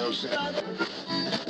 Joseph.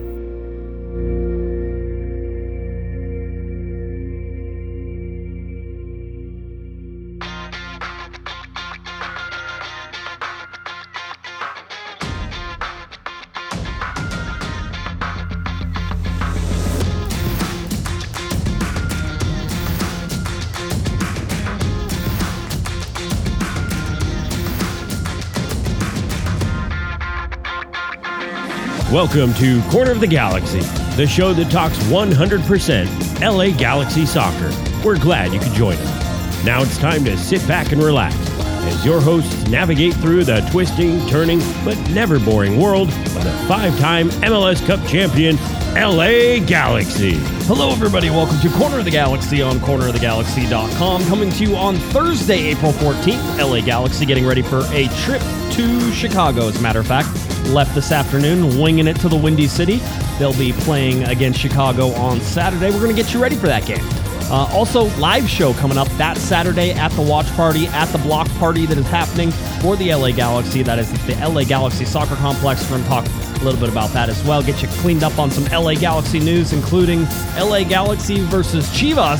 Welcome to Corner of the Galaxy, the show that talks 100% LA Galaxy soccer. We're glad you could join us. Now it's time to sit back and relax as your hosts navigate through the twisting, turning, but never boring world of the five time MLS Cup champion, LA Galaxy. Hello, everybody. Welcome to Corner of the Galaxy on cornerofthegalaxy.com. Coming to you on Thursday, April 14th. LA Galaxy getting ready for a trip to Chicago, as a matter of fact. Left this afternoon, winging it to the Windy City. They'll be playing against Chicago on Saturday. We're going to get you ready for that game. Uh, also, live show coming up that Saturday at the watch party, at the block party that is happening for the LA Galaxy. That is the LA Galaxy Soccer Complex. We're going to talk a little bit about that as well. Get you cleaned up on some LA Galaxy news, including LA Galaxy versus Chivas.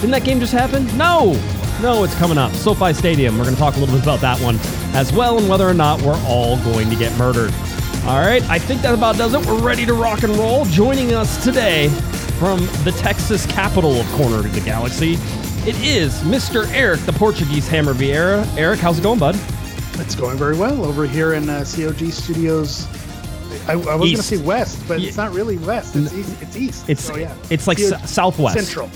Didn't that game just happen? No, no, it's coming up. SoFi Stadium. We're going to talk a little bit about that one as well and whether or not we're all going to get murdered. All right, I think that about does it. We're ready to rock and roll. Joining us today from the Texas capital of Corner of the Galaxy, it is Mr. Eric, the Portuguese Hammer Vieira. Eric, how's it going, bud? It's going very well over here in uh, COG Studios. I, I was going to say west, but Ye- it's not really west. It's east. It's east. It's so, yeah. it's like COG s- southwest. Central.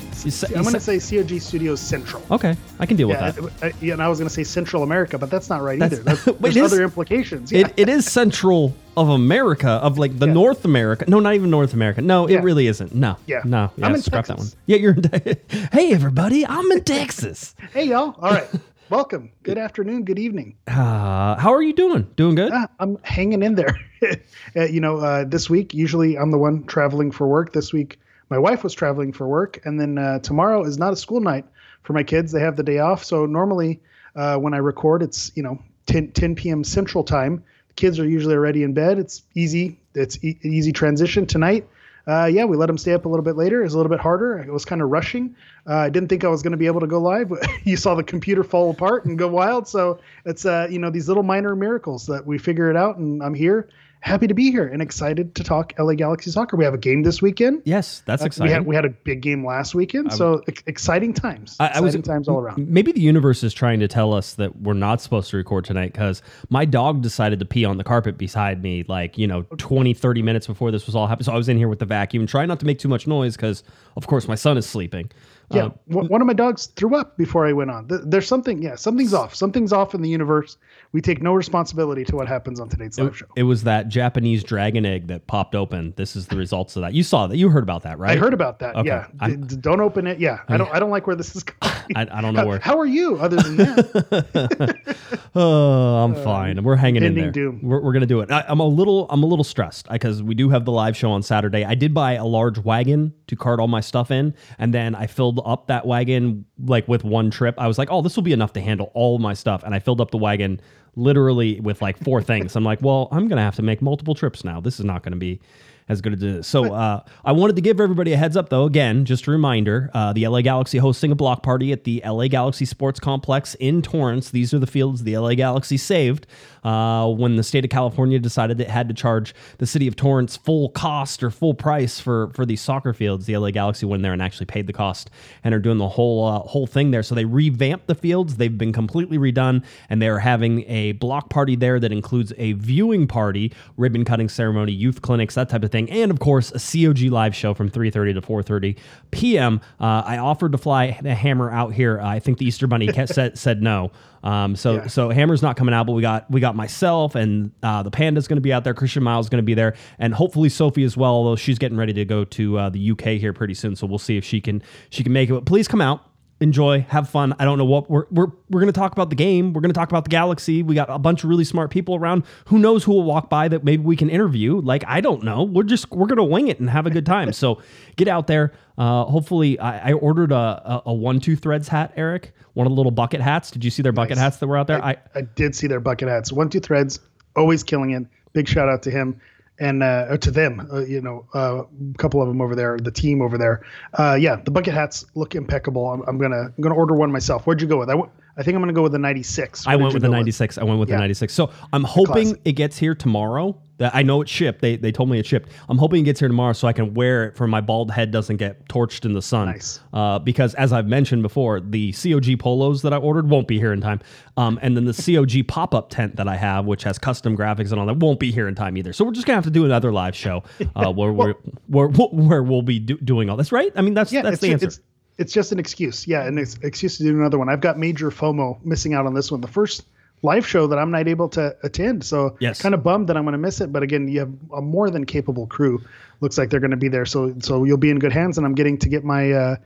I'm going to say COG Studios Central. Okay, I can deal Yeah, with that. I- yeah, and I was going to say Central America, but that's not right That's- either. That's, there's is- other implications. Yeah. It, it is central of America, of like the Yeah. North America. No, not even North America. No, it Yeah. really isn't. No. Yeah. No. Yeah, I'm in scrap that one. Yeah, you're in Hey, everybody. I'm in Texas. hey, y'all. All right. Welcome. Good afternoon. Good evening. Uh, how are you doing? Doing good? Ah, I'm hanging in there. uh, you know, uh, this week, usually I'm the one traveling for work. This week, my wife was traveling for work. And then uh, tomorrow is not a school night for my kids. They have the day off. So normally uh, when I record, it's, you know, 10, 10 p.m. Central Time. The kids are usually already in bed. It's easy. It's e- easy transition tonight. Uh, yeah, we let him stay up a little bit later. It was a little bit harder. It was kind of rushing. Uh, I didn't think I was going to be able to go live. you saw the computer fall apart and go wild. So it's uh, you know these little minor miracles that we figure it out, and I'm here, happy to be here, and excited to talk LA Galaxy soccer. We have a game this weekend. Yes, that's Uh, exciting. We had we had a big game last weekend, so ex- exciting times. I, I exciting was times all around. Maybe the universe is trying to tell us that we're not supposed to record tonight because my dog decided to pee on the carpet beside me, like, you know, 20, 30 minutes before this was all happening. So I was in here with the vacuum, trying not to make too much noise because, of course, my son is sleeping. Yeah, one one of my dogs threw up before I went on. There's something, yeah, something's off. Something's off in the universe. We take no responsibility to what happens on today's live show. it was that Japanese dragon egg that popped open. This is the results of that. You saw that. You heard about that, right? I heard about that. Okay. Yeah, I'm- D- d- don't open it. Yeah, I don't. I don't like where this is going. I, I don't know where. how are you? Other than that, Oh, I'm uh, fine. We're hanging in there. doom. We're, we're gonna do it. I, I'm a little, I'm a little stressed because we do have the live show on Saturday. I did buy a large wagon to cart all my stuff in, and then I filled up that wagon like with one trip. I was like, oh, this will be enough to handle all my stuff, and I filled up the wagon literally with like four things. I'm like, well, I'm gonna have to make multiple trips now. This is not gonna be as good as this. So uh, I wanted to give everybody a heads up, though. Again, just a reminder: uh, the LA Galaxy hosting a block party at the LA Galaxy Sports Complex in Torrance. These are the fields the LA Galaxy saved uh, when the state of California decided it had to charge the city of Torrance full cost or full price for for these soccer fields. The LA Galaxy went there and actually paid the cost and are doing the whole uh, whole thing there. So they revamped the fields. They've been completely redone, and they are having a block party there that includes a viewing party, ribbon cutting ceremony, youth clinics, that type of thing and of course a COG live show from 3:30 to 4:30 p.m. Uh, I offered to fly the Hammer out here. I think the Easter Bunny said said no. Um, so Yeah. so Hammer's not coming out, but we got we got myself and uh, the Panda's going to be out there. Christian Miles is going to be there, and hopefully Sophie as well. Although she's getting ready to go to uh, the UK here pretty soon, so we'll see if she can she can make it. But please come out enjoy, have fun. I don't know what we're we're we're going to talk about the game. We're going to talk about the galaxy. We got a bunch of really smart people around. Who knows who will walk by that maybe we can interview? Like I don't know. We're just we're going to wing it and have a good time. so get out there. Uh, hopefully, I, I ordered a, a, a one two threads hat, Eric. One of the little bucket hats. Did you see their bucket Nice. hats that were out there? I, I, I did see their bucket hats. One two threads, always killing it. Big shout out to him and uh, to them. Uh, you know, uh, a couple of them over there, the team over there. Uh, yeah, the bucket hats look impeccable. I'm, I'm gonna I'm gonna order one myself. Where'd you go with? I, w- I think I'm gonna go with the 96. I went with the 96. I went with Yeah. the 96. So I'm hoping it gets here tomorrow. That I know it's shipped. They, they told me it shipped. I'm hoping it gets here tomorrow so I can wear it for my bald head doesn't get torched in the sun. Nice. Uh, because as I've mentioned before, the COG polos that I ordered won't be here in time. Um, and then the COG pop up tent that I have, which has custom graphics and all that, won't be here in time either. So we're just gonna have to do another live show uh, where, we're, where where we'll be do, doing all this. Right? I mean, that's Yeah, that's it's, the answer. it's it's just an excuse. Yeah, an ex- excuse to do another one. I've got major FOMO missing out on this one. The first live show that I'm not able to attend. So Yes. kind of bummed that I'm going to miss it. But again, you have a more than capable crew. Looks like they're going to be there. So so you'll be in good hands. And I'm getting to get my uh,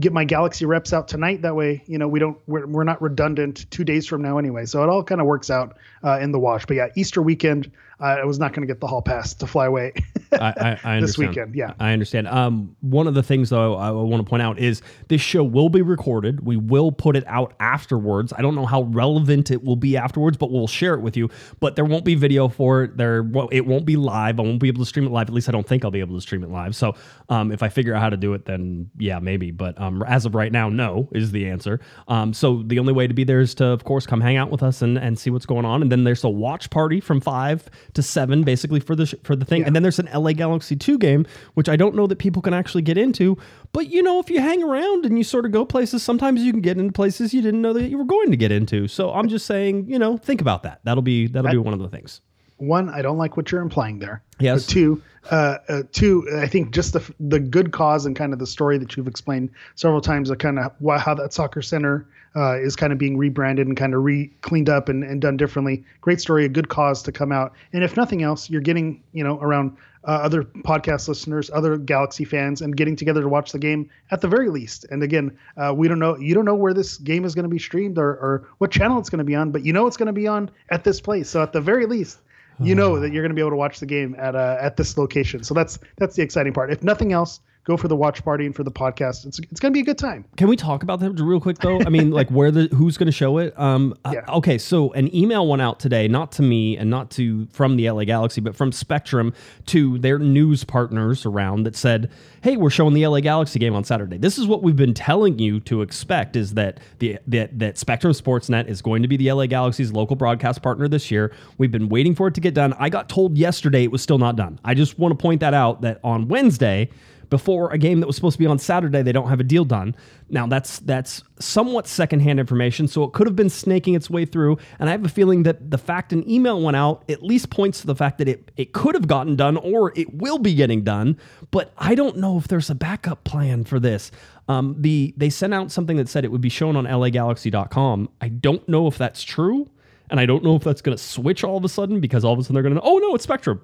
get my Galaxy reps out tonight. That way, you know, we don't we're, we're not redundant two days from now anyway. So it all kind of works out uh, in the wash. But yeah, Easter weekend, I was not going to get the hall pass to fly away. I, I, I. This weekend, yeah. I understand. Um, one of the things though I want to point out is this show will be recorded. We will put it out afterwards. I don't know how relevant it will be afterwards, but we'll share it with you. But there won't be video for it. There, well, it won't be live. I won't be able to stream it live. At least I don't think I'll be able to stream it live. So, um, if I figure out how to do it, then yeah, maybe. But um, as of right now, no is the answer. Um, so the only way to be there is to, of course, come hang out with us and, and see what's going on. And then there's a watch party from five to seven, basically for the sh- for the thing. And then there's an LA Galaxy two game, which I don't know that people can actually get into. But you know, if you hang around and you sort of go places, sometimes you can get into places you didn't know that you were going to get into. So I'm just saying, you know, think about that. That'll be that'll be one of the things. One, I don't like what you're implying there. Yes. But two, uh, uh, two, I think just the the good cause and kind of the story that you've explained several times, of kind of why, how that soccer center uh, is kind of being rebranded and kind of re cleaned up and, and done differently. Great story, a good cause to come out. And if nothing else, you're getting you know around uh, other podcast listeners, other Galaxy fans, and getting together to watch the game at the very least. And again, uh, we don't know, you don't know where this game is going to be streamed or, or what channel it's going to be on, but you know it's going to be on at this place. So at the very least, you know that you're going to be able to watch the game at uh, at this location. So that's that's the exciting part. If nothing else, go for the watch party and for the podcast. It's it's going to be a good time. Can we talk about that real quick though? I mean, like where the who's going to show it? Um, uh, Yeah. okay, so an email went out today, not to me and not to from the LA Galaxy, but from Spectrum to their news partners around that said, "Hey, we're showing the LA Galaxy game on Saturday. This is what we've been telling you to expect: is that the that that Spectrum Sportsnet is going to be the LA Galaxy's local broadcast partner this year. We've been waiting for it to get done. I got told yesterday it was still not done. I just want to point that out that on Wednesday." Before a game that was supposed to be on Saturday, they don't have a deal done. Now that's that's somewhat secondhand information, so it could have been snaking its way through. And I have a feeling that the fact an email went out at least points to the fact that it it could have gotten done or it will be getting done. But I don't know if there's a backup plan for this. Um, the they sent out something that said it would be shown on LAGalaxy.com. I don't know if that's true, and I don't know if that's going to switch all of a sudden because all of a sudden they're going to oh no, it's Spectrum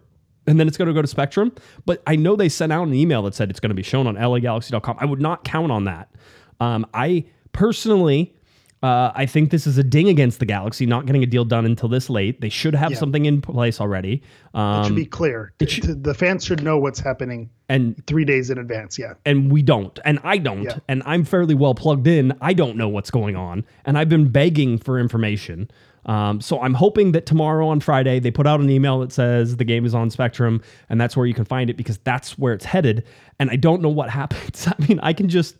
and then it's going to go to Spectrum. But I know they sent out an email that said it's going to be shown on LAGalaxy.com. I would not count on that. Um, I personally, uh, I think this is a ding against the Galaxy not getting a deal done until this late. They should have Yeah. something in place already. It Um, should be clear. T- should- the fans should know what's happening and three days in advance. Yeah. and we don't and i don't Yeah. and i'm fairly well plugged in i don't know what's going on and i've been begging for information um, so i'm hoping that tomorrow on friday they put out an email that says the game is on spectrum and that's where you can find it because that's where it's headed. And i don't know what happens. I mean i can just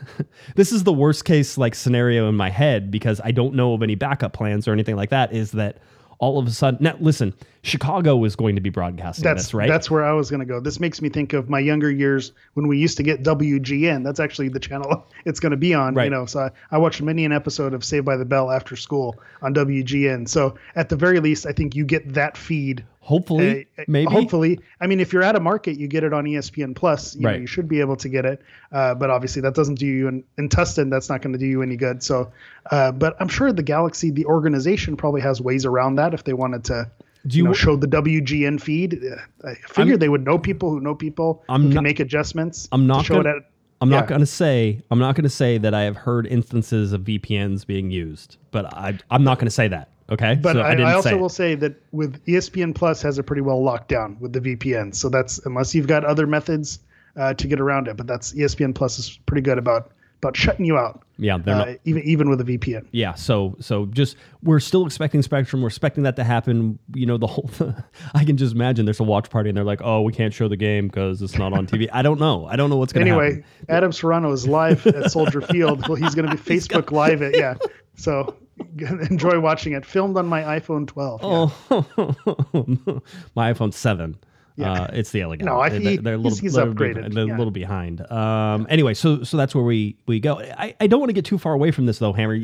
this is the worst case like scenario in my head because i don't know of any backup plans or anything like that is that all of a sudden now listen chicago was going to be broadcasting That's this right That's where I was going to go. This makes me think of my younger years when we used to get WGN. That's actually the channel it's going to be on. Right. You know, so I, I watched many an episode of Saved by the Bell after school on WGN. So at the very least, I think you get that feed Hopefully, Uh, maybe. Hopefully, I mean, if you're at a market, you get it on ESPN Plus. You, Right. know, you should be able to get it, uh, but obviously that doesn't do you in, in Tustin. That's not going to do you any good. So, uh, but I'm sure the Galaxy, the organization, probably has ways around that if they wanted to. Do you you- know, show the WGN feed. Uh, I figure they would know people who know people I'm who not- can make adjustments. I'm not show gonna, it at. I'm not going to say I'm not going to say that I have heard instances of VPNs being used, but I I'm not going to say that. Okay, But So I, didn't I also say will say that with ESPN Plus has it pretty well locked down with the VPN. So that's unless you've got other methods uh, to get around it. But that's ESPN Plus is pretty good about about shutting you out. Yeah, they're uh, not- even even with a VPN. Yeah, so so just we're still expecting Spectrum. We're expecting that to happen. You know, the whole. I can just imagine there's a watch party and they're like, "Oh, we can't show the game because it's not on TV." I don't know. I don't know what's going to Anyway, happen. Anyway, Adam Serrano is live at Soldier Field. Well, he's going to be Facebook Live it. Yeah. So enjoy watching it. Filmed on my iPhone 12. yeah. Oh, my iPhone seven. Yeah. Uh, it's the elegant. No, I- they're, they're a little, he's they're, upgraded, They're a little behind. Um, anyway, so so that's where we we go. I, I don't want to get too far away from this though, Hammer.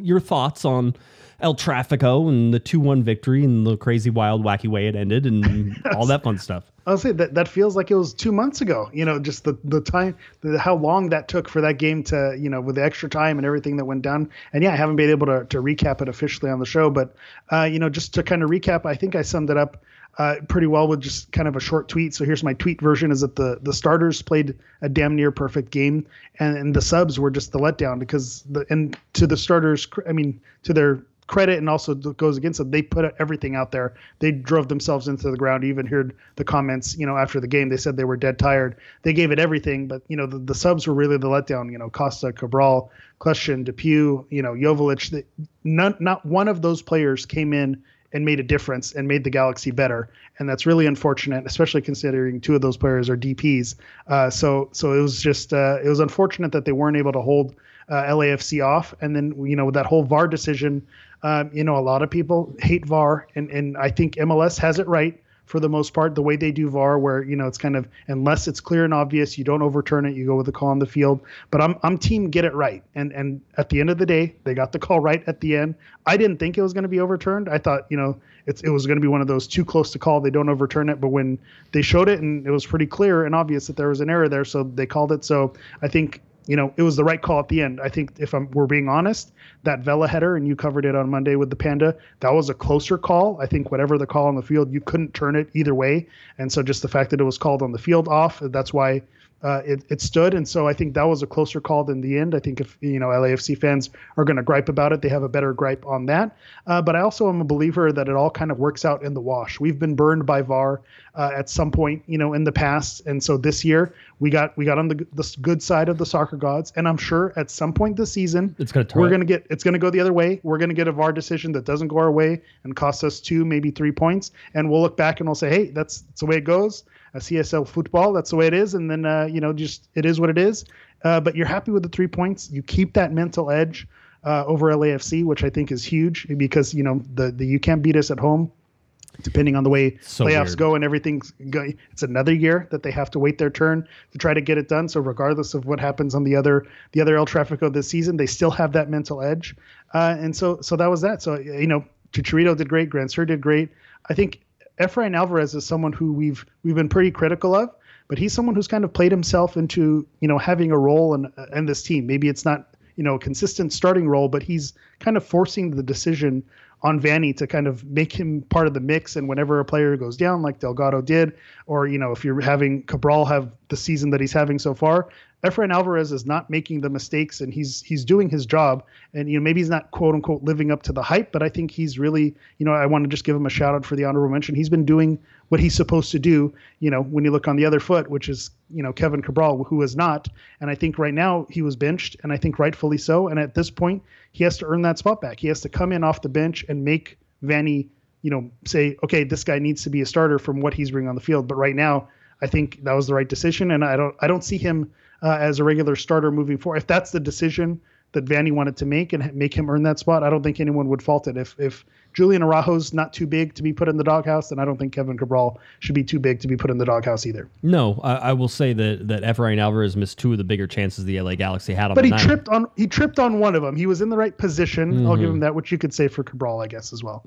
Your thoughts on El Trafico and the two one victory and the crazy, wild, wacky way it ended and all that fun stuff. I'll say that that feels like it was two months ago. You know, just the the time, the, how long that took for that game to, you know, with the extra time and everything that went down. And yeah, I haven't been able to to recap it officially on the show, but uh, you know, just to kind of recap, I think I summed it up uh, pretty well with just kind of a short tweet. So here's my tweet version: is that the the starters played a damn near perfect game, and, and the subs were just the letdown because the and to the starters, I mean, to their credit and also goes against them. They put everything out there. They drove themselves into the ground. You even heard the comments, you know, after the game. They said they were dead tired. They gave it everything, but you know, the, the subs were really the letdown. You know, Costa, Cabral, Kljestan, Depew, you know, Joveljic. They, not one of those players came in and made a difference and made the Galaxy better. And that's really unfortunate, especially considering two of those players are DPS. Uh, so so it was just uh, it was unfortunate that they weren't able to hold uh, LAFC off. And then you know with that whole VAR decision, um, you know a lot of people hate VAR, and and I think MLS has it right for the most part. The way they do VAR, where you know it's kind of unless it's clear and obvious, you don't overturn it. You go with the call on the field. But I'm I'm team get it right. And and at the end of the day, they got the call right at the end. I didn't think it was going to be overturned. I thought you know it's it was going to be one of those too close to call. They don't overturn it. But when they showed it and it was pretty clear and obvious that there was an error there, so they called it. So I think you know, it was the right call at the end. I think if I'm, we're being honest, that Vela header, and you covered it on Monday with the Panda, that was a closer call. I think whatever the call on the field, you couldn't turn it either way. And so just the fact that it was called on the field off, that's why uh, it, it stood. And so I think that was a closer call than the end. I think if, you know, LAFC fans are going to gripe about it, they have a better gripe on that. Uh, but I also am a believer that it all kind of works out in the wash. We've been burned by VAR uh, at some point, you know, in the past. And so this year we got, we got on the, the good side of the soccer gods. And I'm sure at some point this season, It's gonna we're going to get, it's going to go the other way. We're going to get a VAR decision that doesn't go our way and costs us two, maybe three points. And we'll look back and we'll say, Hey, that's, that's the way it goes. A CSL football, that's the way it is. And then, uh, you know, just it is what it is. Uh, but you're happy with the three points. You keep that mental edge uh, over LAFC, which I think is huge because, you know, the, the you can't beat us at home depending on the way So playoffs weird. go and everything's go, it's another year that they have to wait their turn to try to get it done so regardless of what happens on the other the other El Trafico this season they still have that mental edge uh, and so so that was that so you know Chicharito did great Grandsir did great I think Efrain Alvarez is someone who we've we've been pretty critical of but he's someone who's kind of played himself into you know having a role in uh, in this team maybe it's not you know a consistent starting role but he's kind of forcing the decision on Vanney to kind of make him part of the mix. And whenever a player goes down, like Delgado did, or you know, if you're having Cabral have the season that he's having so far, Efrain Alvarez is not making the mistakes, and he's he's doing his job. And you know, maybe he's not quote unquote living up to the hype, but I think he's really, you know, I want to just give him a shout out for the honorable mention. He's been doing what he's supposed to do. You know, when you look on the other foot, which is you know Kevin Cabral, who is not. And I think right now he was benched, and I think rightfully so. And at this point, he has to earn that spot back. He has to come in off the bench and make Vanney, you know, say, okay, this guy needs to be a starter from what he's bringing on the field. But right now, I think that was the right decision, and I don't, I don't see him uh, as a regular starter moving forward. If that's the decision that Vanney wanted to make and make him earn that spot, I don't think anyone would fault it. If if Julian Araujo's not too big to be put in the doghouse, then I don't think Kevin Cabral should be too big to be put in the doghouse either. No, I, I will say that that Efrain Alvarez missed two of the bigger chances the LA Galaxy had on But he tripped on he tripped on one of them. He was in the right position. I'll Mm-hmm. give him that, which you could say for Cabral, I guess, as well.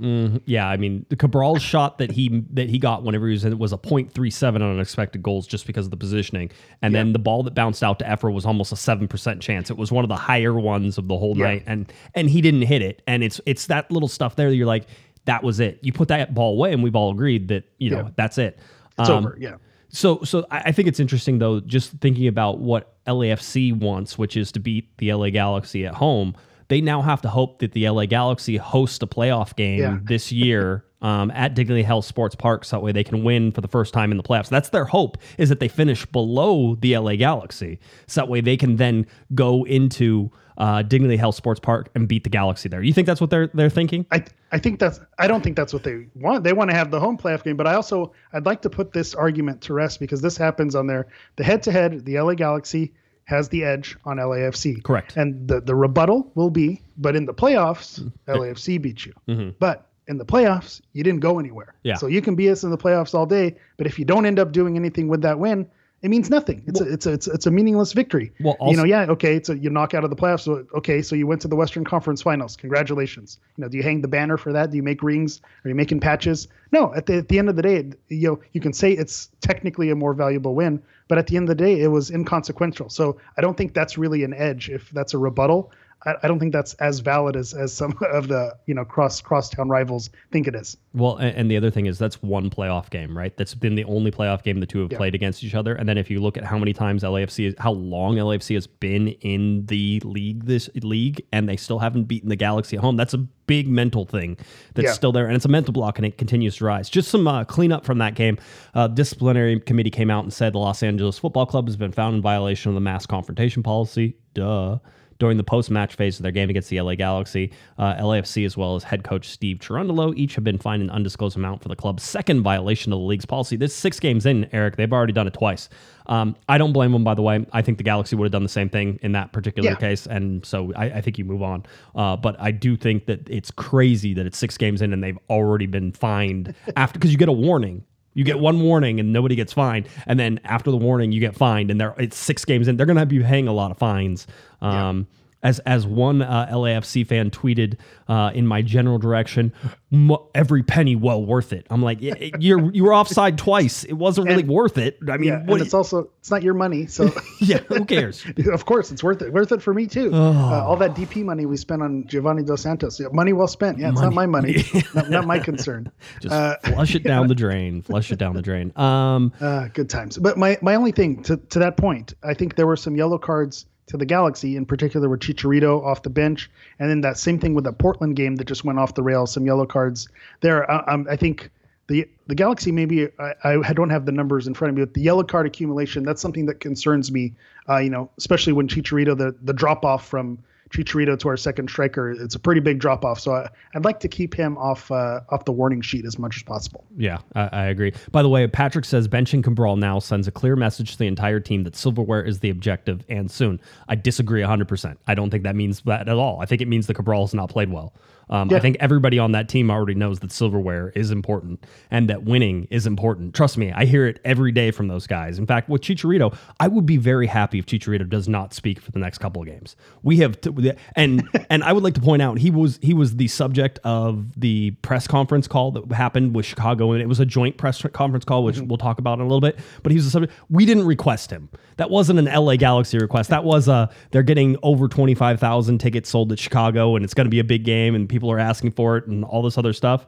Yeah, I mean the Cabral's shot that he that he got whenever he was in was a .37 on unexpected goals just because of the positioning, and then the ball that bounced out to Efra was almost a seven percent chance. It was one of the higher ones of the whole Yeah. night, and and he didn't hit it. And it's it's that little stuff there that you're like, that was it. You put that ball away, and we've all agreed that you know Yeah. that's it. It's Um, over. Yeah. So, so I I think it's interesting though, just thinking about what LAFC wants, which is to beat the LA Galaxy at home. They now have to hope that the LA Galaxy hosts a playoff game Yeah. this year um, at Dignity Health Sports Park, so that way they can win for the first time in the playoffs. That's their hope is that they finish below the LA Galaxy, so that way they can then go into uh, Dignity Health Sports Park and beat the Galaxy there. You think that's what they're they're thinking? I I think that's I don't think that's what they want. They want to have the home playoff game, but I also I'd like to put this argument to rest because this happens on their the head to head. The LA Galaxy has the edge on LAFC. Correct. And the the rebuttal will be, but in the playoffs, Mm-hmm. LAFC beat you. But in the playoffs, you didn't go anywhere. Yeah. So you can be us in the playoffs all day, but if you don't end up doing anything with that win, it means nothing. It's a, it's a, it's a, it's a meaningless victory. Well, you know, yeah, okay, so you knock out of the playoffs. So, okay, so you went to the Western Conference Finals. Congratulations. You know, do you hang the banner for that? Do you make rings? Are you making patches? No. At the at the end of the day, you know, you can say it's technically a more valuable win, but at the end of the day, it was inconsequential. So I don't think that's really an edge. If that's a rebuttal, I, I don't think that's as valid as as some of the you know cross crosstown rivals think it is. Well, a- and the other thing is that's one playoff game, right? That's been the only playoff game the two have played against each other. And then if you look at how many times LAFC is, how long LAFC has been in the league, this league, and they still haven't beaten the Galaxy at home, that's a big mental thing that's Yeah. still there, and it's a mental block, and it continues to rise. Just some uh, cleanup from that game. Uh, disciplinary committee came out and said the Los Angeles Football Club has been found in violation of the mass confrontation policy. Duh during the post-match phase of their game against the LA Galaxy. Uh, LAFC, as well as head coach Steve Cherundolo, each have been fined an undisclosed amount for the club's second violation of the league's policy. This six games in, Eric. They've already done it twice. Um, I don't blame them, by the way. I think the Galaxy would have done the same thing in that particular Yeah. case, and so I, I think you move on. Uh, but I do think that it's crazy that it's six games in and they've already been fined after because you get a warning. You get one warning and nobody gets fined, and then after the warning, you get fined, and they're it's six games in. They're going to be paying a lot of fines. Um, As as one uh, LAFC fan tweeted uh, in my general direction, "Mo- every penny well worth it. I'm like, "Yeah, you're you were offside twice. It wasn't really worth it. I mean, Yeah, what? and it's also it's not your money, so yeah, who cares? of course it's worth it. Worth it for me too. Uh, all that DP money we spent on Giovanni Dos Santos, yeah, money well spent. Yeah, it's not my money, not, not my concern. Just Uh, flush it down the drain. Flush it down the drain. Um, Uh, good times. But my, my only thing to, to that point, I think there were some yellow cards to the Galaxy, in particular with Chicharito off the bench, and then that same thing with the Portland game that just went off the rails. Some yellow cards there. I, I think the the Galaxy maybe I, I don't have the numbers in front of me, but the yellow card accumulation that's something that concerns me. Uh, you know, especially when Chicharito the the drop off from Chicharito to our second striker, it's a pretty big drop off. So I, I'd like to keep him off uh, off the warning sheet as much as possible. Yeah, I, I agree. By the way, Patrick says benching Cabral now sends a clear message to the entire team that silverware is the objective and soon. I disagree 100%. I don't think that means that at all. I think it means the Cabral has not played well. Um, I think everybody on that team already knows that silverware is important and that winning is important. Trust me, I hear it every day from those guys. In fact, with Chicharito, I would be very happy if Chicharito does not speak for the next couple of games. We have to, and and I would like to point out he was he was the subject of the press conference call that happened with Chicago, and it was a joint press conference call, which we'll talk about in a little bit. But he was the subject. We didn't request him. That wasn't an LA Galaxy request. That was uh they're getting over twenty five thousand tickets sold at Chicago, and it's going to be a big game, and people are asking for it, and all this other stuff.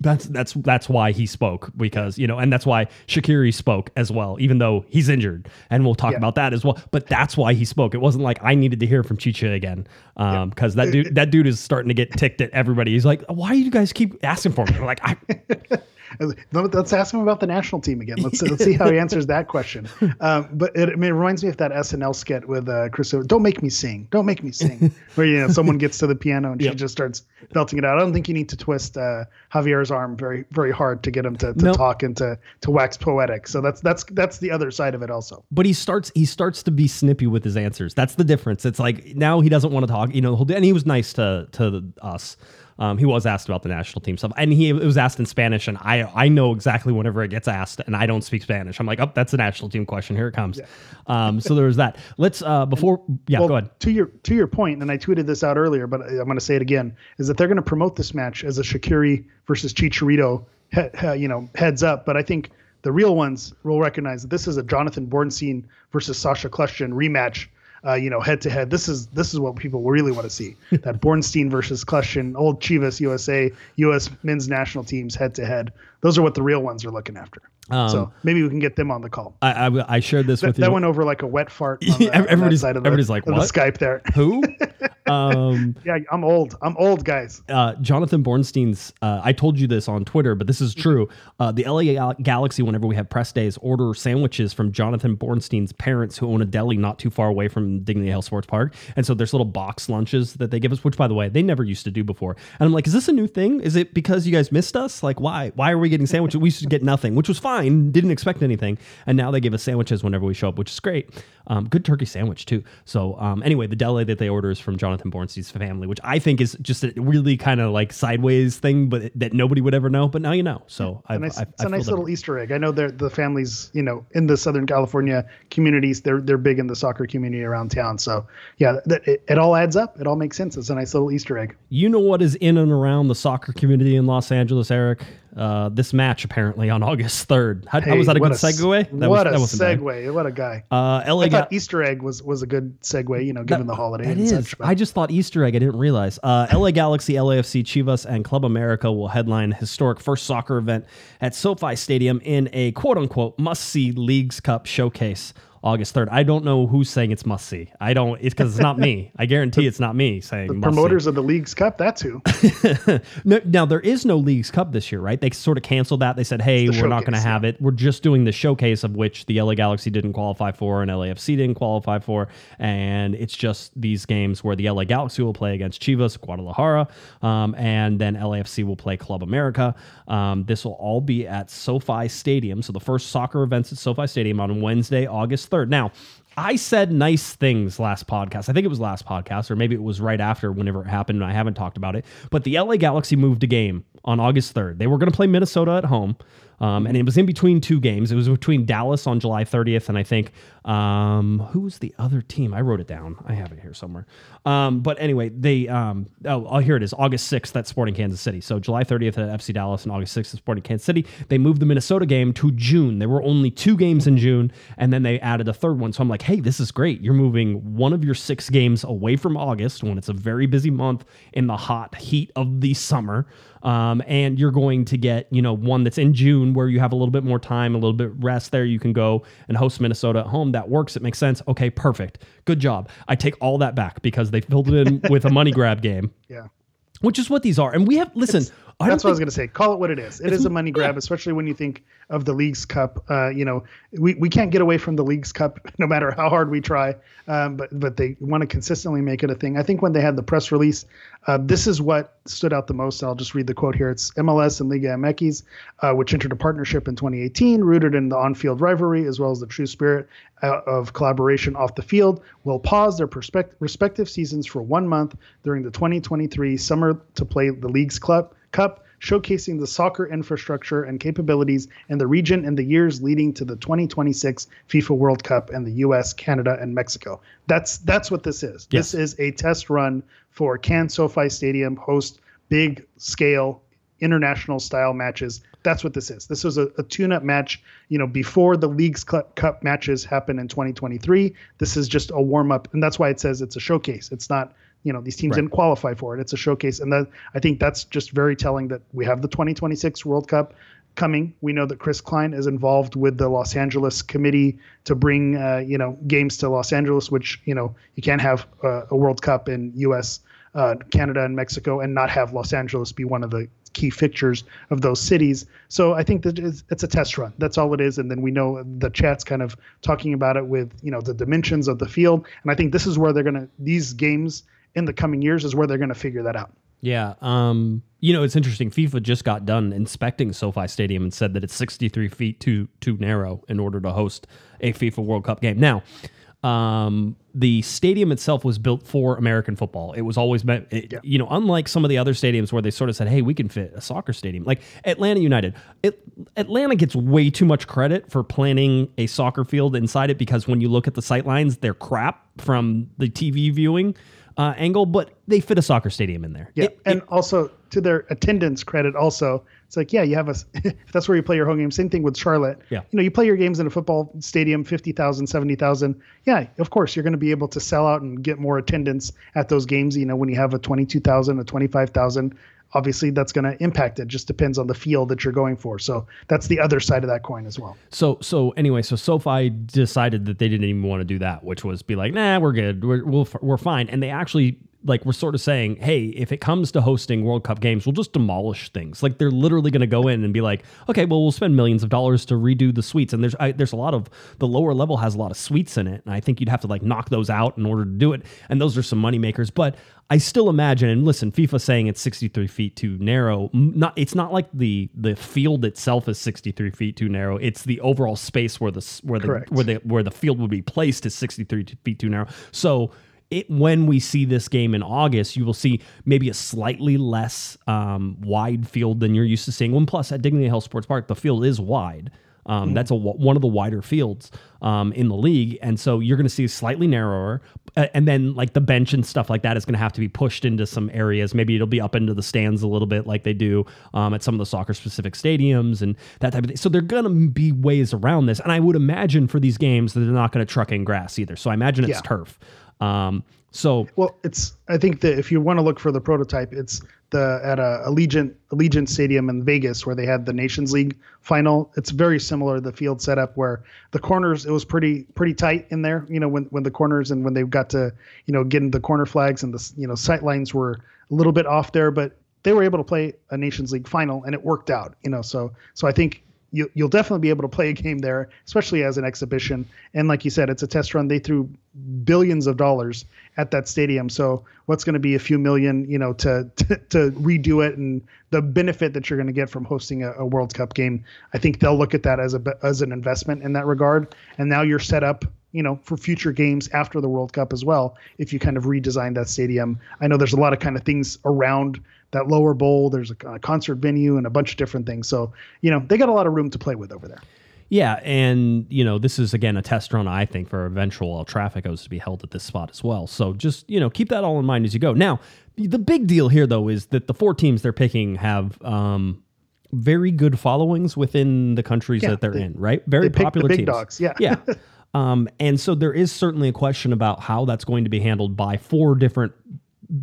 That's that's that's why he spoke because you know, and that's why Shaqiri spoke as well, even though he's injured, and we'll talk Yeah. about that as well. But that's why he spoke. It wasn't like I needed to hear from Chicha again, um, because that dude that dude is starting to get ticked at everybody. He's like, "Why do you guys keep asking for me?" I'm like, I, Let's ask him about the national team again. Let's let's see how he answers that question. Um, but it, I mean, it reminds me of that SNL skit with uh, Chris. Don't make me sing. Don't make me sing. Where you know someone gets to the piano and she just starts belting it out. I don't think you need to twist uh, Javier's arm very very hard to get him to, to No. talk and to to wax poetic. So that's that's that's the other side of it also. but he starts he starts to be snippy with his answers. That's the difference. It's like now he doesn't want to talk. You know, the whole- and he was nice to to us. Um, he was asked about the national team stuff, and he it was asked in Spanish, and I I know exactly whenever it gets asked, and I don't speak Spanish. I'm like, oh, that's a national team question. Here it comes. Um, so there was that. Let's uh before yeah, well, go ahead. To your to your point, and I tweeted this out earlier, but I'm going to say it again: is that they're going to promote this match as a Shaqiri versus Chicharito, he, he- you know, heads up. But I think the real ones will recognize that this is a Jonathan Bornstein versus Sacha Kljestan rematch. Uh, you know, head to head. This is this is what people really want to see. that Bornstein versus Kljestan, old Chivas USA, U.S. men's national teams head to head. Those are what the real ones are looking after. so maybe we can get them on the call. I, I I shared this That, with you. that went over like a wet fart. On the, on that Everybody's- side of the, everybody's like, of the "What?" Skype there. Who? um, Yeah, I'm old. I'm old, guys. uh, Jonathan Bornstein's. Uh, I told you this on Twitter, but this is true. Uh, the LA Gal- Galaxy, whenever we have press days, order sandwiches from Jonathan Bornstein's parents, who own a deli not too far away from Dignity Health Sports Park. And so there's little box lunches that they give us, which, by the way, they never used to do before. And I'm like, is this a new thing? Is it because you guys missed us? Like, why? Why are we getting sandwiches? We used to get nothing, which was fine. Didn't expect anything. And now they give us sandwiches whenever we show up, which is great. Um, good turkey sandwich too. So um, anyway, the deli that they order is from Jonathan Bornstein's family, which I think is just a really kind of like sideways thing, but that nobody would ever know. But now you know. So It's a I've, nice, I've, it's a nice little. Easter egg. I know they're the families, you know, in the Southern California communities, they're they're big in the soccer community around town. So yeah, that, it, it all adds up. It all makes sense. It's a nice little Easter egg. You know what is in and around the soccer community in Los Angeles, Eric? Uh, this match apparently on August third. How, how Hey, was that a good s- segue? That what was, a that wasn't bad. segue! What a guy! Uh, LA I thought Easter egg was was a good segue. You know, given the holiday That and is. such. I just thought Easter egg. I didn't realize. Uh, LA Galaxy, LAFC, Chivas, and Club America will headline historic first soccer event at SoFi Stadium in a quote unquote must see Leagues Cup showcase. August 3rd. I don't know who's saying it's must see. I don't, it's because it's not me. I guarantee it's not me saying see. promoters of the Leagues Cup. That's who. No, now there is no Leagues Cup this year, right? They sort of canceled that. They said, "Hey, the we're not going to showcase, have it. We're just doing the showcase of which the LA Galaxy didn't qualify for and LAFC didn't qualify for, and it's just these games where the LA Galaxy will play against Chivas, Guadalajara, um, and then LAFC will play Club America. Um, this will all be at SoFi Stadium. So the first soccer events at SoFi Stadium on Wednesday, August third. Now. I said nice things last podcast. I think it was last podcast, or maybe it was right after whenever it happened, and I haven't talked about it. But the LA Galaxy moved a game on August 3rd. They were going to play Minnesota at home, um, and it was in between two games. It was between Dallas on July 30th, and I think, um, who was the other team? I wrote it down. I have it here somewhere. Um, but anyway, they, um, oh, oh, here it is, August 6th that's Sporting Kansas City. So July 30th at FC Dallas and August 6th at Sporting Kansas City. They moved the Minnesota game to June. There were only two games in June, and then they added a third one. So I'm like, hey, this is great. You're moving one of your six games away from August when it's a very busy month in the hot heat of the summer. Um, and you're going to get, you know, one that's in June where you have a little bit more time, a little bit rest there. You can go and host Minnesota at home. That works. It makes sense. Okay, perfect. Good job. I take all that back because they filled it in with a money grab game, Yeah. which is what these are. And we have, listen, I That's what I was going to say. Call it what it is. It is a money grab, especially when you think of the Leagues Cup. Uh, you know, we, we can't get away from the Leagues Cup no matter how hard we try. Um, but but they want to consistently make it a thing. I think when they had the press release, uh, this is what stood out the most. I'll just read the quote here. It's MLS and Liga MX, uh, which entered a partnership in 2018, rooted in the on-field rivalry as well as the true spirit uh, of collaboration off the field, will pause their perspect- respective seasons for one month during the 2023 summer to play the League's Club Cup, showcasing the soccer infrastructure and capabilities in the region in the years leading to the 2026 FIFA World Cup and the US, Canada, and Mexico. That's that's what this is. Yes. This is a test run for can SoFi Stadium host big scale international style matches. That's what this is. This was a, a tune-up match, you know, before the Leagues Cup matches happen in 2023. This is just a warm-up, and that's why it says it's a showcase. It's not, you know, these teams didn't qualify for it. It's a showcase, and that I think that's just very telling that we have the 2026 World Cup coming. We know that Chris Klein is involved with the Los Angeles committee to bring, uh, you know, games to Los Angeles, which you know you can't have uh, a World Cup in U.S uh, Canada and Mexico and not have Los Angeles be one of the key fixtures of those cities. So I think that it's, it's a test run. That's all it is. And then we know the chat's kind of talking about it with you know the dimensions of the field. And I think this is where they're gonna these games in the coming years is where they're gonna figure that out. Yeah. Um, you know, it's interesting. FIFA just got done inspecting SoFi Stadium and said that it's 63 feet too too narrow in order to host a FIFA World Cup game. Now, um, the stadium itself was built for American football. It was always meant, it, Yeah. you know, unlike some of the other stadiums where they sort of said, "Hey, we can fit a soccer stadium." Like Atlanta United, it, Atlanta gets way too much credit for planning a soccer field inside it because when you look at the sight lines, they're crap from the TV viewing uh, angle, but they fit a soccer stadium in there. Yeah, It- and also to their attendance credit, also it's like yeah, you have a that's where you play your home game. Same thing with Charlotte. Yeah. you know, you play your games in a football stadium, 50,000, 70,000. Yeah, of course you're going to be able to sell out and get more attendance at those games. You know, when you have a twenty-two thousand, a twenty-five thousand. Obviously, that's going to impact it. Just depends on the field that you're going for. So that's the other side of that coin as well. So so anyway, so SoFi decided that they didn't even want to do that, which was be like, nah, we're good, we're we'll, we're fine, and they actually like we're sort of saying, hey, if it comes to hosting World Cup games, we'll just demolish things. Like they're literally going to go in and be like, okay, well we'll spend millions of dollars to redo the suites, and there's I, there's a lot of the lower level has a lot of suites in it, and I think you'd have to like knock those out in order to do it, and those are some money makers, but. I still imagine, and listen, FIFA saying it's 63 feet too narrow. Not, it's not like the the field itself is 63 feet too narrow. It's the overall space where the where the Correct. where the where the field would be placed is 63 feet too narrow. So it when we see this game in August, you will see maybe a slightly less um, wide field than you're used to seeing. One plus at Dignity Health Sports Park, the field is wide. Um, That's a one of the wider fields um, in the league, and so you're going to see slightly narrower, and then like the bench and stuff like that is going to have to be pushed into some areas. Maybe it'll be up into the stands a little bit, like they do um, at some of the soccer specific stadiums and that type of thing. So there are going to be ways around this, and I would imagine for these games that they're not going to truck in grass either. So I imagine it's Yeah. turf. Um, so Well, it's I think that if you want to look for the prototype, it's the at a Allegiant Allegiant Stadium in Vegas where they had the Nations League final. It's very similar the field setup where the corners it was pretty pretty tight in there. You know when when the corners and when they got to you know getting the corner flags and the you know sight lines were a little bit off there, but they were able to play a Nations League final and it worked out. You know so so I think. You, you'll definitely be able to play a game there, especially as an exhibition. And like you said, it's a test run. They threw billions of dollars at that stadium. So what's going to be a few million, you know, to, to to redo it and the benefit that you're going to get from hosting a, a World Cup game, I think they'll look at that as a as an investment in that regard. And now you're set up, you know, for future games after the World Cup as well. If you kind of redesign that stadium, I know there's a lot of kind of things around that lower bowl. There's a, a concert venue and a bunch of different things. So you know, they got a lot of room to play with over there. Yeah, and you know this is again a test run. I think for eventual El Traficos to be held at this spot as well. So just you know keep that all in mind as you go. Now, the big deal here though is that the four teams they're picking have um, very good followings within the countries Yeah, that they're they- in. Right, very they pick the popular big teams. dogs, yeah. yeah. Um, and so there is certainly a question about how that's going to be handled by four different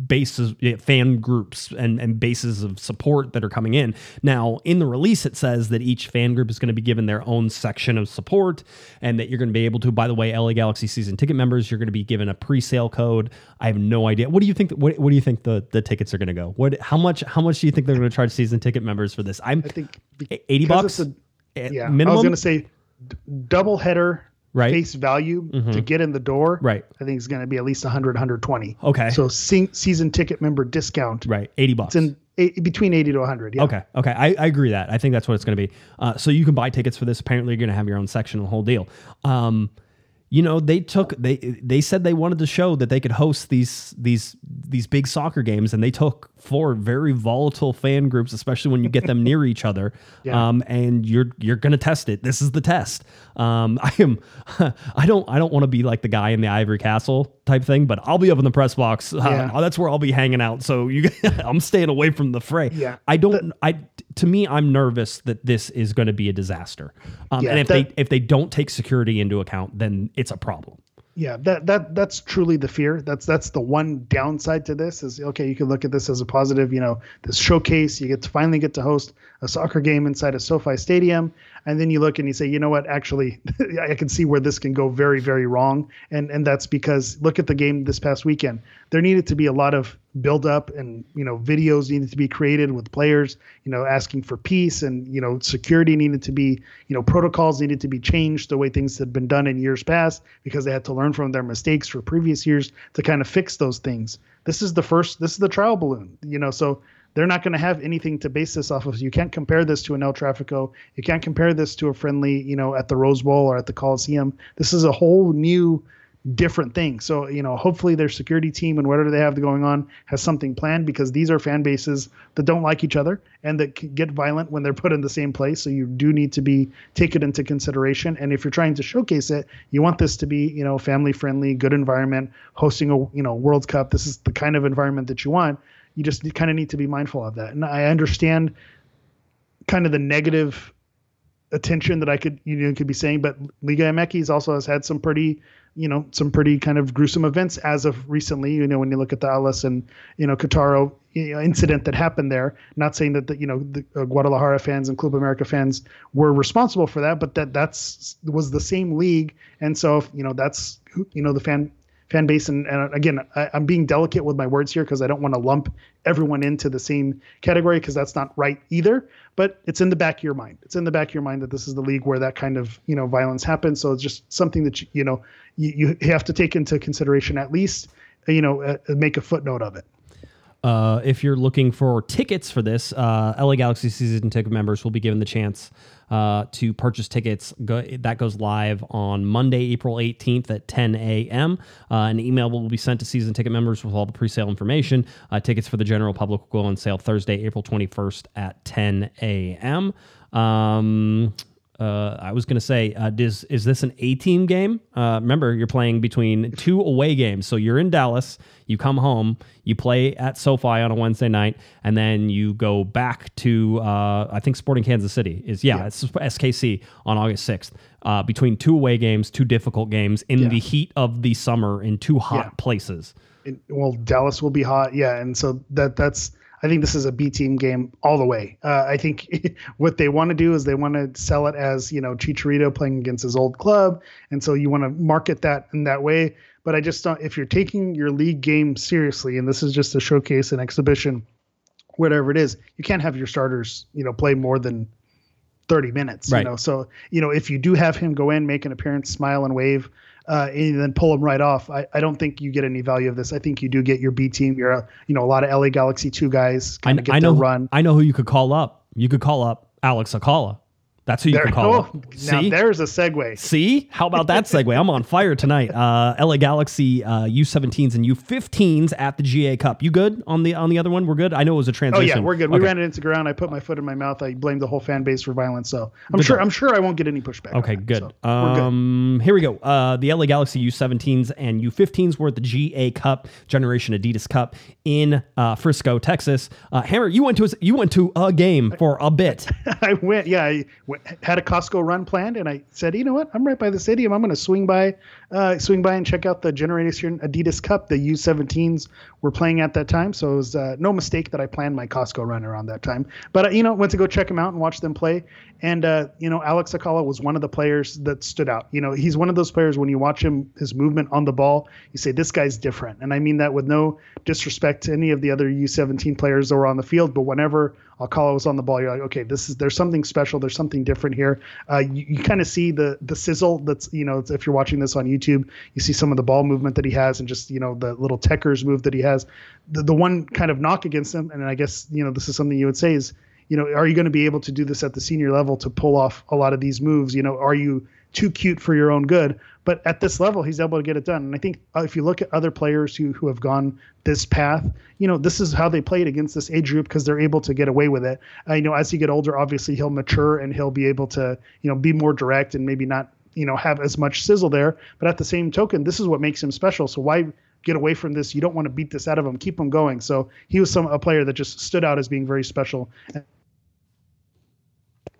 bases fan groups and, and bases of support that are coming in. Now in the release it says that each fan group is going to be given their own section of support and that you're going to be able to by the way la galaxy season ticket members you're going to be given a pre-sale code. I have no idea. What do you think what, what do you think the, the tickets are going to go? What how much how much do you think they're going to charge season ticket members for this? I'm I think 80 bucks? a- eh, yeah, minimum I was going to say d- double header Right. face value to get in the door. Right. I think it's going to be at least 100, 120. Okay. So se- season ticket member discount. right 80 bucks It's in between 80 to 100. Yeah. Okay. Okay. I, I agree that. I think that's what it's going to be. Uh, so you can buy tickets for this. Apparently, you're going to have your own section, the whole deal. Um, you know, they took they they said they wanted to show that they could host these these these big soccer games, and they took four very volatile fan groups, especially when you get them near each other. Yeah. Um, and you're you're going to test it. This is the test. Um, I am. I don't. I don't want to be like the guy in the ivory castle type thing, but I'll be up in the press box. Uh, that's where I'll be hanging out. So you, I'm staying away from the fray. Yeah. I don't. I to me, I'm nervous that this is going to be a disaster. Um, Yeah, and if that- they if they don't take security into account, then it's a problem. Yeah, that that that's truly the fear. That's that's the one downside to this is okay, you can look at this as a positive, you know, this showcase, you get to finally get to host a soccer game inside a SoFi stadium, and then you look and you say, you know what, actually I can see where this can go very very wrong. And and that's because look at the game this past weekend. There needed to be a lot of build up and you know videos needed to be created with players you know asking for peace and you know security needed to be you know protocols needed to be changed the way things had been done in years past because they had to learn from their mistakes for previous years to kind of fix those things this is the first this is the trial balloon you know so they're not going to have anything to base this off of. You can't compare this to an El Trafico. You can't compare this to a friendly, you know, at the Rose Bowl or at the Coliseum. This is a whole new different thing. So, you know, hopefully their security team and whatever they have going on has something planned because these are fan bases that don't like each other and that can get violent when they're put in the same place. So you do need to be taken into consideration. And if you're trying to showcase it, you want this to be, you know, family friendly, good environment, hosting a, you know, World Cup. This is the kind of environment that you want. You just kind of need to be mindful of that. And I understand kind of the negative attention that I could you know could be saying, but Liga MX also has had some pretty you know some pretty kind of gruesome events as of recently. You know when you look at the Atlas and you know Querétaro incident that happened there. Not saying that the, you know the uh, Guadalajara fans and Club America fans were responsible for that, but that that's was the same league, and so you know that's you know the fan fan base. And, and again I, i'm being delicate with my words here because i don't want to lump everyone into the same category because that's not right either. But it's in the back of your mind. It's in the back of your mind that this is the league where that kind of you know violence happens. So it's just something that you, you know you, you have to take into consideration at least you know uh, make a footnote of it Uh, if you're looking for tickets for this, uh, LA Galaxy season ticket members will be given the chance uh, to purchase tickets. Go, that goes live on Monday, April 18th at 10 a.m. Uh, an email will be sent to season ticket members with all the pre-sale information. Uh, tickets for the general public will go on sale Thursday, April 21st at 10 a.m. Um, uh, I was going to say, uh, is is this an A team game? Uh, remember, you're playing between two away games. So you're in Dallas, you come home, you play at SoFi on a Wednesday night, and then you go back to uh, I think Sporting Kansas City is yeah, it's SKC on August 6th. Uh, between two away games, two difficult games in Yeah. the heat of the summer in two hot Yeah. places. it, well, Dallas will be hot, yeah, and so that that's. I think this is a B team game all the way. Uh, I think what they want to do is they want to sell it as you know Chicharito playing against his old club, and so you want to market that in that way. But I just don't. If you're taking your league game seriously, and this is just a showcase and exhibition, whatever it is, you can't have your starters, you know, play more than 30 minutes, Right. you know. So, you know, if you do have him go in, make an appearance, smile and wave, uh, and then pull them right off, I, I don't think you get any value of this. I think you do get your B team, your, uh, you know, a lot of LA Galaxy 2 guys I, kind of get I know. run. I know who you could call up. You could call up Alex Alcala. That's who you There, could call oh, See? there's a segue. See? How about that segue? I'm on fire tonight. Uh, LA Galaxy uh, U17s and U15s at the GA Cup. You good on the on the other one? We're good. I know it was a transition. Oh yeah, we're good. We ran it into the ground. I put my foot in my mouth. I blamed the whole fan base for violence. So I'm Good sure job. I'm sure I won't get any pushback. Okay, that. good. So we're good. Um, here we go. Uh, the LA Galaxy U17s and U15s were at the GA Cup, Generation Adidas Cup in uh, Frisco, Texas. Uh, Hammer, you went to a, you went to a game for a bit. I went, yeah, I went, had a Costco run planned, and I said, you know what, I'm right by the stadium. I'm going to swing by, uh, swing by and check out the Generation Adidas Cup. The U17s were playing at that time, so it was uh, no mistake that I planned my Costco run around that time. But uh, you know, went to go check them out and watch them play, and uh, you know, Alex Alcala was one of the players that stood out. You know, he's one of those players when you watch him, his movement on the ball, you say this guy's different, and I mean that with no disrespect to any of the other U17 players that were on the field, but whenever Alcala was on the ball, you're like, okay, this is there's something special, there's something different here. Uh, you you kind of see the the sizzle that's you know if you're watching this on YouTube, you see some of the ball movement that he has and just you know the little techers move that he has. The the one kind of knock against him, and I guess you know this is something you would say is you know are you going to be able to do this at the senior level to pull off a lot of these moves? You know, are you too cute for your own good. But at this level, he's able to get it done. And I think uh, if you look at other players who who have gone this path, you know, this is how they played against this age group because they're able to get away with it. Uh, you know, as he get older, obviously he'll mature and he'll be able to, you know, be more direct and maybe not, you know, have as much sizzle there. But at the same token, this is what makes him special. So why get away from this? You don't want to beat this out of him. Keep him going. So he was some a player that just stood out as being very special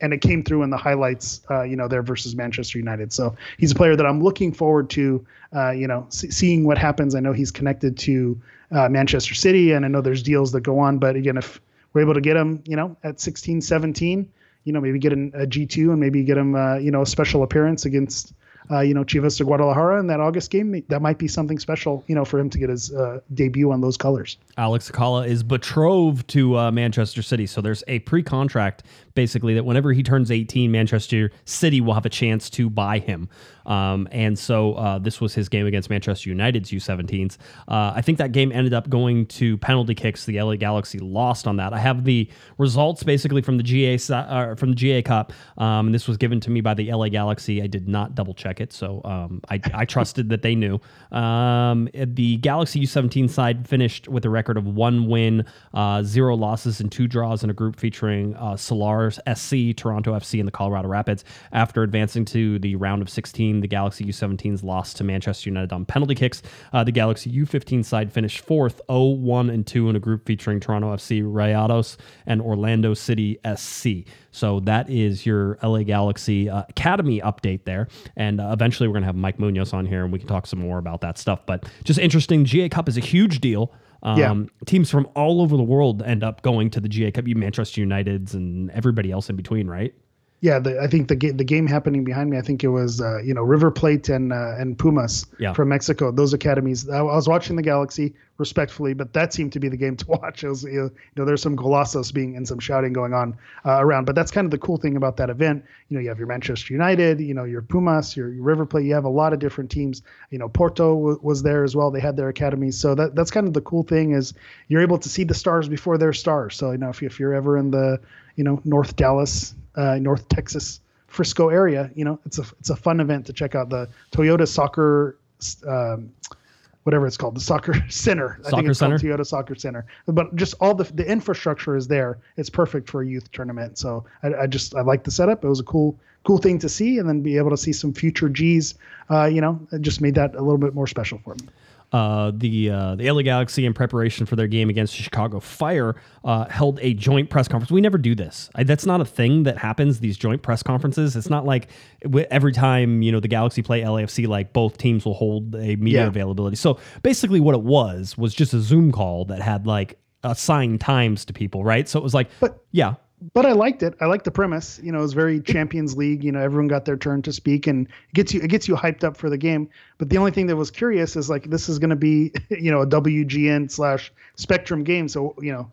and it came through in the highlights, uh, you know, there versus Manchester United. So he's a player that I'm looking forward to, uh, you know, see, seeing what happens. I know he's connected to uh, Manchester City, and I know there's deals that go on. But again, if we're able to get him, you know, at 16, 17, you know, maybe get an, a G2 and maybe get him, uh, you know, a special appearance against uh, you know, Chivas de Guadalajara in that August game. That might be something special, you know, for him to get his uh, debut on those colors. Alex Alcala is betrothed to uh, Manchester City, so there's a pre-contract basically that whenever he turns 18, Manchester City will have a chance to buy him. Um, and so uh, this was his game against Manchester United's U17s. Uh, I think that game ended up going to penalty kicks. The LA Galaxy lost on that. I have the results basically from the GA uh, from the GA Cup, um, and this was given to me by the LA Galaxy. I did not double check it, so um, I, I trusted that they knew. Um, the Galaxy U17 side finished with a record of one win, uh, zero losses, and two draws in a group featuring uh, SC, Toronto FC, and the Colorado Rapids. After advancing to the round of 16, the Galaxy U17s lost to Manchester United on penalty kicks. Uh, the Galaxy U15 side finished fourth, 0 1 and 2 in a group featuring Toronto FC, Rayados, and Orlando City SC. So that is your LA Galaxy uh, Academy update there. And uh, eventually we're going to have Mike Munoz on here and we can talk some more about that stuff. But just interesting, GA Cup is a huge deal. Um, Yeah. Teams from all over the world end up going to the GA Cup. You Manchester United's and everybody else in between, right? Yeah, the, I think the game the game happening behind me. I think it was uh, you know River Plate and uh, and Pumas Yeah. from Mexico. Those academies. I, I was watching the Galaxy respectfully, but that seemed to be the game to watch. It was you know there's some golazos being and some shouting going on uh, around. But that's kind of the cool thing about that event. You know you have your Manchester United, you know your Pumas, your, your River Plate. You have a lot of different teams. You know Porto w- was there as well. They had their academies. So that that's kind of the cool thing is you're able to see the stars before they're stars. So you know if, you- if you're ever in the you know North Dallas, uh, North Texas, Frisco area, you know it's a it's a fun event to check out the Toyota Soccer, um, whatever it's called, the Soccer Center. I Soccer think it's called Center? Toyota Soccer Center. But just all the the infrastructure is there. It's perfect for a youth tournament. So I, I just I like the setup. It was a cool cool thing to see, and then be able to see some future G's. Uh, you know, it just made that a little bit more special for me. Uh, the uh, the LA Galaxy in preparation for their game against the Chicago Fire uh, held a joint press conference. We never do this. I, that's not a thing that happens. These joint press conferences. It's not like every time you know the Galaxy play LAFC, like both teams will hold a media Yeah. availability. So basically, what it was was just a Zoom call that had like assigned times to people, right? So it was like, But- yeah, but I liked it. I liked the premise. You know, it was very Champions League. You know, everyone got their turn to speak, and it gets you it gets you hyped up for the game. But the only thing that was curious is like this is going to be you know a WGN slash Spectrum game. So you know,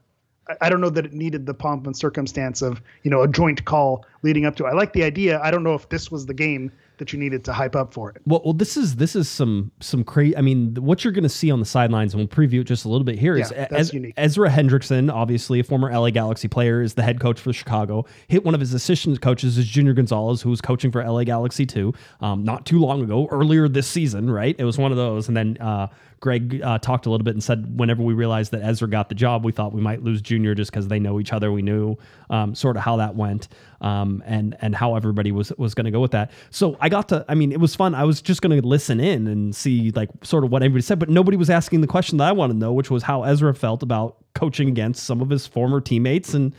I, I don't know that it needed the pomp and circumstance of you know a joint call leading up to. it. I like the idea. I don't know if this was the game that you needed to hype up for it. Well, well, this is this is some some crazy. I mean, what you're going to see on the sidelines, and we'll preview it just a little bit here. Is Yeah, Ez- that's unique. Ezra Hendrickson, obviously a former LA Galaxy player, is the head coach for Chicago. Hit one of his assistant coaches is Junior Gonzalez, who was coaching for LA Galaxy too, um, not too long ago, earlier this season. Right, it was one of those, and then. Uh, Greg uh, talked a little bit and said whenever we realized that Ezra got the job, we thought we might lose Junior just because they know each other. We knew um, sort of how that went um, and and how everybody was was going to go with that. So I got to. I mean, it was fun. I was just going to listen in and see like sort of what everybody said, but nobody was asking the question that I wanted to know, which was how Ezra felt about coaching against some of his former teammates and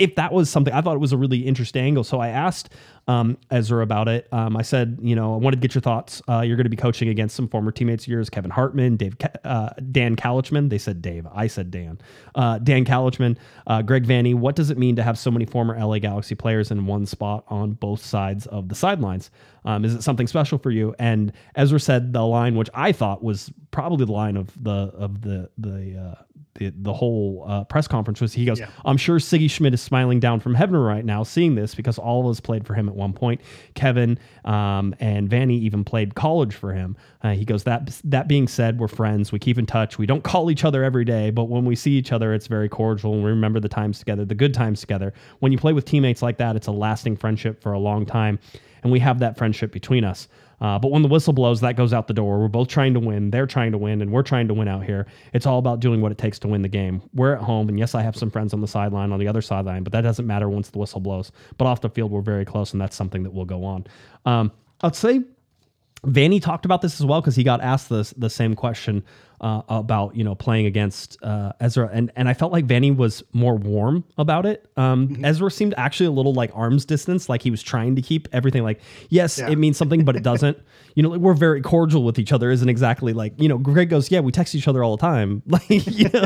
if that was something I thought it was a really interesting angle. So I asked um, Ezra about it. Um, I said, you know, I wanted to get your thoughts. Uh, you're going to be coaching against some former teammates of yours, Kevin Hartman, Dave, uh, Dan Calichman. They said Dave. I said Dan. Uh, Dan Calichman, uh, Greg Vanney. What does it mean to have so many former LA Galaxy players in one spot on both sides of the sidelines? Um, is it something special for you? And Ezra said the line, which I thought was probably the line of the of the the uh, the, the whole uh, press conference was he goes, Yeah. I'm sure Sigi Schmid is smiling down from heaven right now seeing this because all of us played for him at one point. Kevin um, and Vanney even played college for him. Uh, he goes, that that being said, we're friends. We keep in touch. We don't call each other every day, but when we see each other, it's very cordial and we remember the times together, the good times together. When you play with teammates like that, it's a lasting friendship for a long time. And we have that friendship between us. Uh, but when the whistle blows, that goes out the door. We're both trying to win. They're trying to win, and we're trying to win out here. It's all about doing what it takes to win the game. We're at home, and yes, I have some friends on the sideline, on the other sideline, but that doesn't matter once the whistle blows. But off the field, we're very close, and that's something that will go on. Um, I'd say Vanney talked about this as well because he got asked this the same question uh, about you know playing against uh, Ezra and and I felt like Vanney was more warm about it. Um, Mm-hmm. Ezra seemed actually a little like arms distance, like he was trying to keep everything like yes, Yeah. it means something, but it doesn't. you know, like we're very cordial with each other. Isn't exactly like you know Greg goes, yeah, we text each other all the time. Like you know,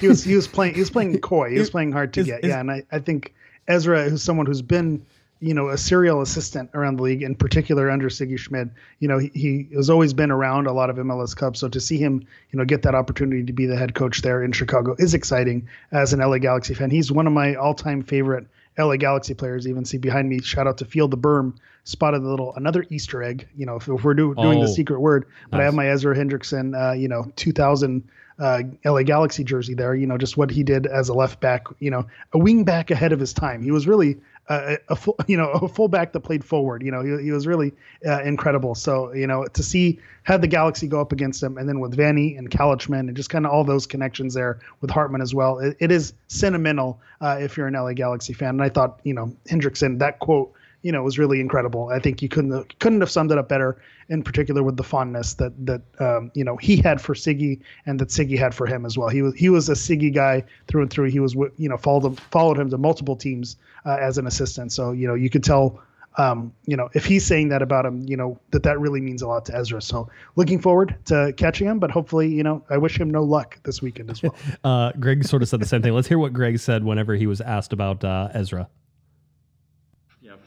he was he was playing he was playing coy. He was playing hard to Is- get. is- yeah, and I, I think Ezra, who's someone who's been you know a serial assistant around the league, in particular under Sigi Schmid. You know, he, he has always been around a lot of MLS Cups, so to see him, you know, get that opportunity to be the head coach there in Chicago is exciting. As an LA Galaxy fan, he's one of my all-time favorite LA Galaxy players. Even see behind me, shout out to Field the Berm, spotted the little another Easter egg. You know, if, if we're do, doing the Oh, secret word, but I have my Ezra Hendrickson, uh, you know, 2000 uh, LA Galaxy jersey there. You know, just what he did as a left back. You know, a wing back ahead of his time. He was really a, full, you know, a fullback that played forward. You know, he, he was really uh, incredible. So you know, to see had the Galaxy go up against him, and then with Vanney and Calichman, and just kind of all those connections there with Hartman as well. It, it is sentimental uh, if you're an LA Galaxy fan. And I thought, you know, Hendrickson that quote you know, it was really incredible. I think you couldn't have, couldn't have summed it up better. In particular, with the fondness that that um, you know he had for Sigi and that Sigi had for him as well. He was he was a Sigi guy through and through. He was you know followed him, followed him to multiple teams uh, as an assistant. So you know you could tell. Um, you know, if he's saying that about him, you know that that really means a lot to Ezra. So, looking forward to catching him, but hopefully, you know, I wish him no luck this weekend as well. Uh, Greg sort of said the same thing. Let's hear what Greg said whenever he was asked about uh, Ezra.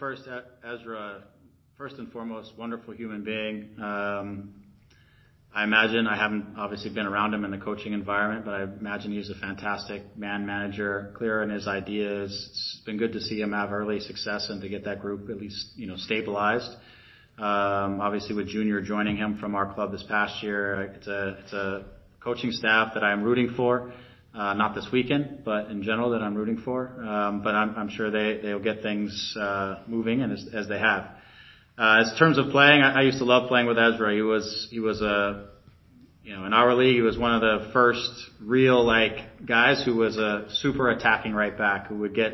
First, Ezra, first and foremost, wonderful human being. Um, I imagine, I haven't obviously been around him in the coaching environment, but I imagine he's a fantastic man manager, clear in his ideas. It's been good to see him have early success and to get that group at least, you know, stabilized. Um, obviously with Junior joining him from our club this past year, it's a, it's a coaching staff that I'm rooting for. Uh, not this weekend, but in general that I'm rooting for. Um, but I'm, I'm sure they, they'll get things, uh, moving and as, as they have. Uh, as terms of playing, I, I used to love playing with Ezra. He was, he was a, you know, in our league, he was one of the first real like guys who was a super attacking right back who would get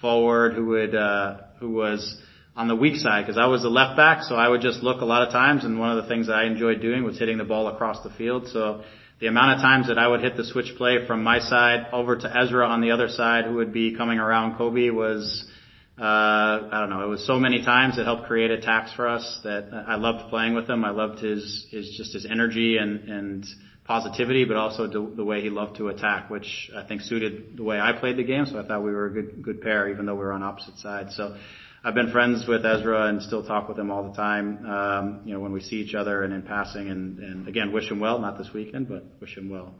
forward, who would, uh, who was on the weak side because I was the left back, so I would just look a lot of times, and one of the things that I enjoyed doing was hitting the ball across the field. So the amount of times that I would hit the switch play from my side over to Ezra on the other side, who would be coming around Cobi, was uh, I don't know. It was so many times it helped create attacks for us that I loved playing with him. I loved his his just his energy and and positivity, but also the, the way he loved to attack, which I think suited the way I played the game. So I thought we were a good good pair, even though we were on opposite sides. So I've been friends with Ezra and still talk with him all the time. Um, you know, when we see each other and in passing, and and again, wish him well. Not this weekend, but wish him well.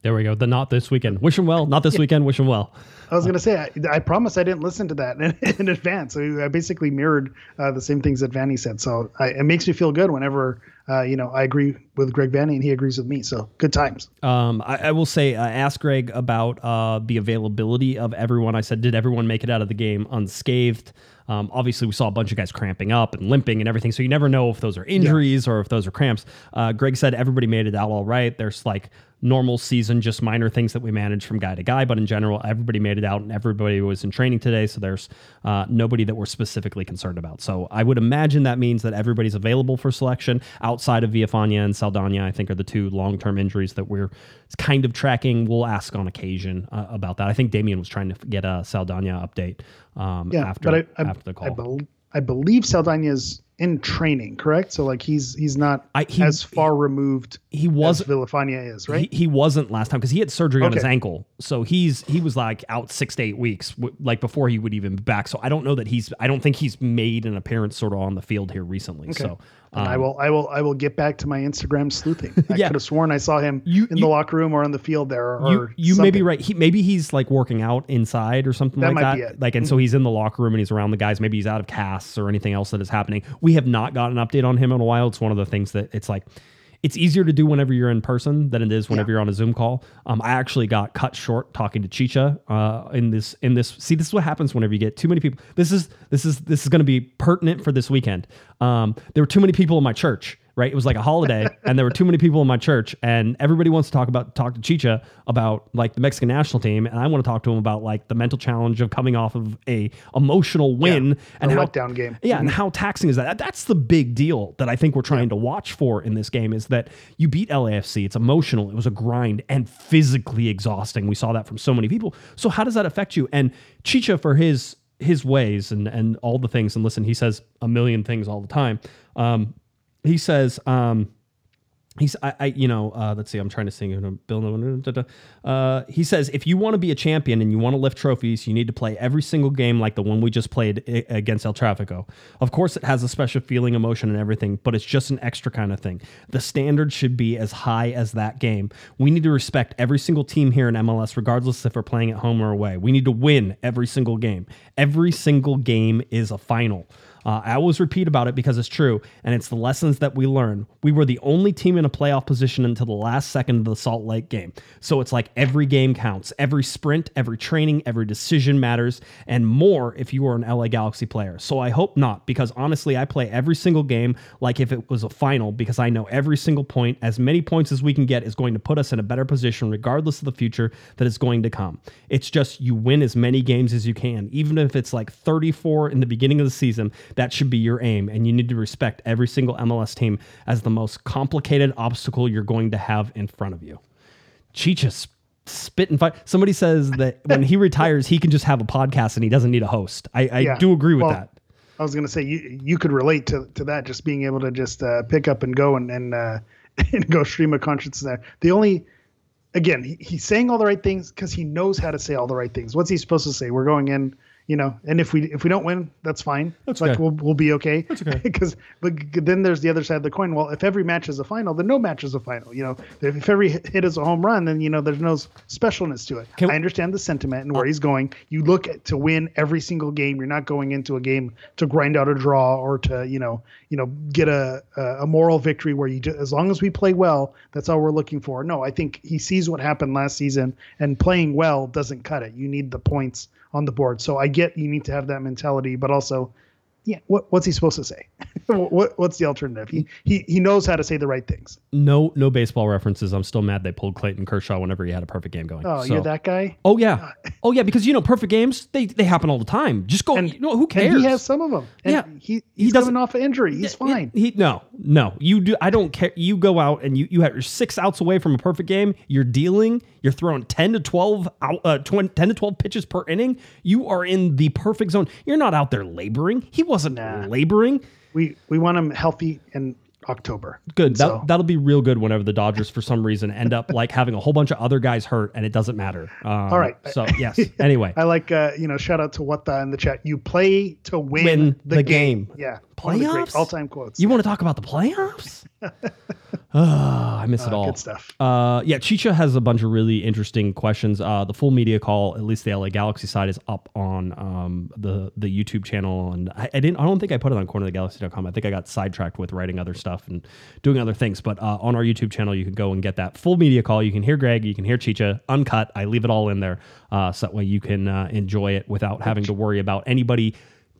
There we go. The not this weekend. Wish him well. Not this weekend. Wish him well. I was gonna say I, I promise I didn't listen to that in, in advance. So I basically mirrored uh, the same things that Vanney said. So I, it makes me feel good whenever uh, you know I agree with Greg Vanney and he agrees with me. So good times. Um, I, I will say, I asked Greg about uh, the availability of everyone. I said, did everyone make it out of the game unscathed? Um, obviously, we saw a bunch of guys cramping up and limping and everything, so you never know if those are injuries or if those are cramps. Uh, Greg said everybody made it out all right. There's like normal season, just minor things that we manage from guy to guy, but in general, everybody made it out and everybody was in training today, so there's uh, nobody that we're specifically concerned about. So I would imagine that means that everybody's available for selection outside of Villafaña and Saldana. I think are the two long-term injuries that we're kind of tracking. We'll ask on occasion uh, about that. I think Damien was trying to get a Saldana update um, Yeah, after I, I, after the call. I, bel I believe Saldana is in training, correct? So like he's he's not I- he- as far removed he was as Villafaña is, right? He, he wasn't last time because he had surgery on his ankle, so he's he was like out six to eight weeks, w- like before he would even be back. So I don't know that he's I don't think he's made an appearance sort of on the field here recently. So And I um, will, I will, I will get back to my Instagram sleuthing. I Yeah. could have sworn I saw him You- in you- the locker room or on the field there. Or you you may be right. He maybe he's like working out inside or something That like might that. be it. Mm-hmm. Like and so he's in the locker room and he's around the guys. Maybe he's out of casts or anything else that is happening. We have not got an update on him in a while. It's one of the things that it's like it's easier to do whenever you're in person than it is whenever you're on a Zoom call. Um, I actually got cut short talking to Chicha uh, in this in this. See, this is what happens whenever you get too many people. This is this is this is going to be pertinent for this weekend. Um, there were too many people in my church. Right, it was like a holiday, and there were too many people in my church, and everybody wants to talk about talk to Chicha about like the Mexican national team, and I want to talk to him about like the mental challenge of coming off of a emotional win and a how letdown game. yeah, and how taxing is that? That's the big deal that I think we're trying to watch for in this game is that you beat LAFC. It's emotional. It was a grind and physically exhausting. We saw that from so many people. So how does that affect you? And Chicha for his his ways and and all the things. And listen, he says a million things all the time. Um, he says. Um, He's, I, I you know, uh, let's see. I'm trying to sing. Uh, he says, if you want to be a champion and you want to lift trophies, you need to play every single game like the one we just played against El Trafico. Of course, it has a special feeling, emotion, and everything, but it's just an extra kind of thing. The standard should be as high as that game. We need to respect every single team here in MLS, regardless if we're playing at home or away. We need to win every single game. Every single game is a final. Uh, I always repeat about it because it's true, and it's the lessons that we learn. We were the only team in a playoff position until the last second of the Salt Lake game. So it's like every game counts. Every sprint, every training, every decision matters, and more if you are an LA Galaxy player. So I hope not, because honestly, I play every single game like if it was a final, because I know every single point, as many points as we can get, is going to put us in a better position, regardless of the future that is going to come. It's just you win as many games as you can, even if it's like 34 in the beginning of the season. That should be your aim, and you need to respect every single MLS team as the most complicated obstacle you're going to have in front of you. Chicha spit and fight. Somebody says that when he retires, he can just have a podcast and he doesn't need a host. I, I Yeah. do agree with Well, that. I was gonna say you you could relate to, to that just being able to just uh, pick up and go and and, uh, and go stream of conscience there. The only again he, he's saying all the right things because he knows how to say all the right things. What's he supposed to say? We're going in, you know, and if we if we don't win, that's fine. That's like okay. we'll we'll be okay. That's okay. Because but then there's the other side of the coin. Well, if every match is a final, then no match is a final. You know, if every hit is a home run, then you know there's no specialness to it. Can- I understand the sentiment and where oh. he's going. You look at, to win every single game. You're not going into a game to grind out a draw or to you know you know get a a, a moral victory where you just, as long as we play well, that's all we're looking for. No, I think he sees what happened last season and playing well doesn't cut it. You need the points on the board. So I get you need to have that mentality, but also. Yeah, what, what's he supposed to say? what, what's the alternative? He, he he knows how to say the right things. No, no baseball references. I'm still mad they pulled Clayton Kershaw whenever he had a perfect game going. Oh, So- you're that guy. Oh yeah, uh, oh yeah. Because you know, perfect games they they happen all the time. Just go. And- you know, who cares? And he has some of them. And Yeah. he He he's doesn't- coming off an injury. He's fine. He no no. You do. I don't care. You go out and you you have you're six outs away from a perfect game. You're dealing. You're throwing ten to twelve out. Uh, 20, ten to twelve pitches per inning. You are in the perfect zone. You're not out there laboring. He wasn't laboring. we we want him healthy in October. Good. That, So- that'll be real good whenever the Dodgers, for some reason, end up like having a whole bunch of other guys hurt, and it doesn't matter. Um, All right. So yes. Anyway, I like uh, you know shout out to what the in the chat. You play to win, Win the, the game. game. Yeah, one of the great Playoffs? all time quotes. you want to talk about the playoffs? I miss it Uh, all. good stuff. Uh, yeah, Chicha has a bunch of really interesting questions. Uh, the full media call, at least the LA Galaxy side, is up on um, the the YouTube channel, and I, I didn't. I don't think I put it on cornerofthegalaxy.com. I think I got sidetracked with writing other stuff and doing other things. But uh, on our YouTube channel, you can go and get that full media call. You can hear Greg, you can hear Chicha, uncut. I leave it all in there, uh, so that way you can uh, enjoy it without having to worry about anybody.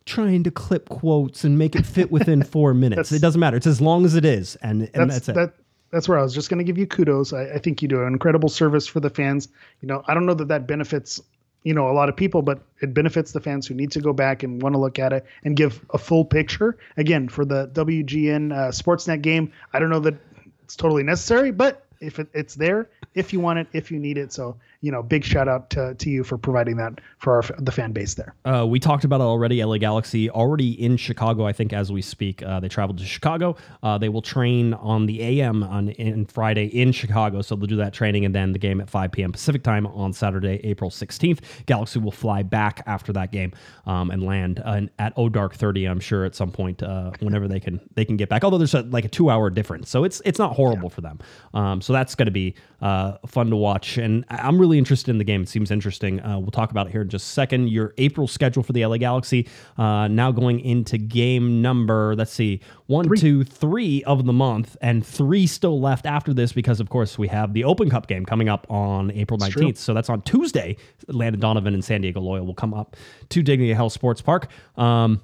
Trying to clip quotes and make it fit within four minutes. It doesn't matter. It's as long as it is, and, and that's that's, it. that. That's where I was just going to give you kudos. I, I think you do an incredible service for the fans. You know, I don't know that that benefits you know a lot of people, but it benefits the fans who need to go back and want to look at it and give a full picture. Again, for the WGN uh, Sportsnet game, I don't know that it's totally necessary, but if it, it's there, if you want it, if you need it, so you know, big shout out to, to you for providing that for our, the fan base there. Uh, we talked about it already. LA Galaxy already in Chicago. I think as we speak, uh, they traveled to Chicago. Uh, they will train on the AM on in Friday in Chicago. So they'll do that training and then the game at 5 p.m. Pacific time on Saturday, April 16th. Galaxy will fly back after that game um, and land uh, at O Dark 30. I'm sure at some point uh, whenever they can they can get back. Although there's a, like a two hour difference, so it's it's not horrible for them. Um, so that's going to be uh, fun to watch. And I'm really interested in the game. It seems interesting. Uh, we'll talk about it here in just a second. Your April schedule for the LA Galaxy uh, now going into game number, let's see, one, two, three of the month, and three still left after this because, of course, we have the Open Cup game coming up on April 19th. true. So that's on Tuesday. Landon Donovan and San Diego Loyal will come up to Dignity Health Sports Park. Um,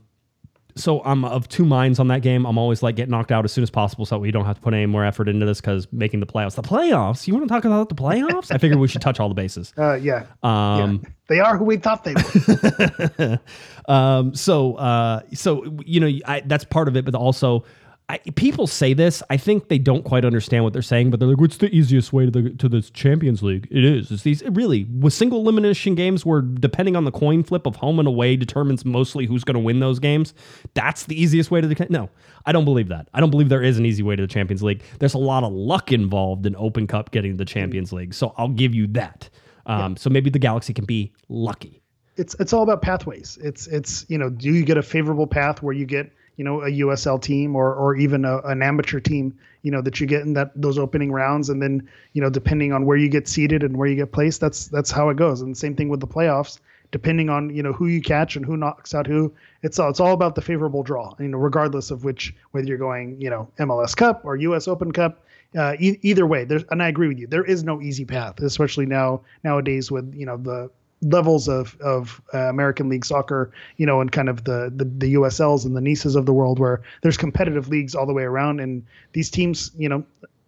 so I'm of two minds on that game. I'm always like get knocked out as soon as possible so we don't have to put any more effort into this because making the playoffs. The playoffs? You want to talk about the playoffs? I figured we should touch all the bases. Uh, yeah, Um, yeah. they are who we thought they were. um, so, uh, so you know, I, that's part of it, but also I, people say this. I think they don't quite understand what they're saying, but they're like, "What's the easiest way to the to the Champions League?" It is. It's these really with single elimination games where depending on the coin flip of home and away determines mostly who's going to win those games. That's the easiest way to the no. I don't believe that. I don't believe there is an easy way to the Champions League. There's a lot of luck involved in Open Cup getting to the Champions League, so I'll give you that. Um, So maybe the Galaxy can be lucky. it's it's all about pathways. It's it's you know, do you get a favorable path where you get you know a USL team or or even a, an amateur team you know that you get in that those opening rounds, and then you know depending on where you get seated and where you get placed, that's that's how it goes. And same thing with the playoffs. Depending on you know who you catch and who knocks out who, it's all it's all about the favorable draw. You know, regardless of which whether you're going you know MLS Cup or US Open Cup, uh, e- either way, there's and I agree with you. There is no easy path, especially now nowadays with you know the levels of of uh, American League soccer, you know, and kind of the, the the USLs and the NISAs of the world, where there's competitive leagues all the way around, and these teams, you know,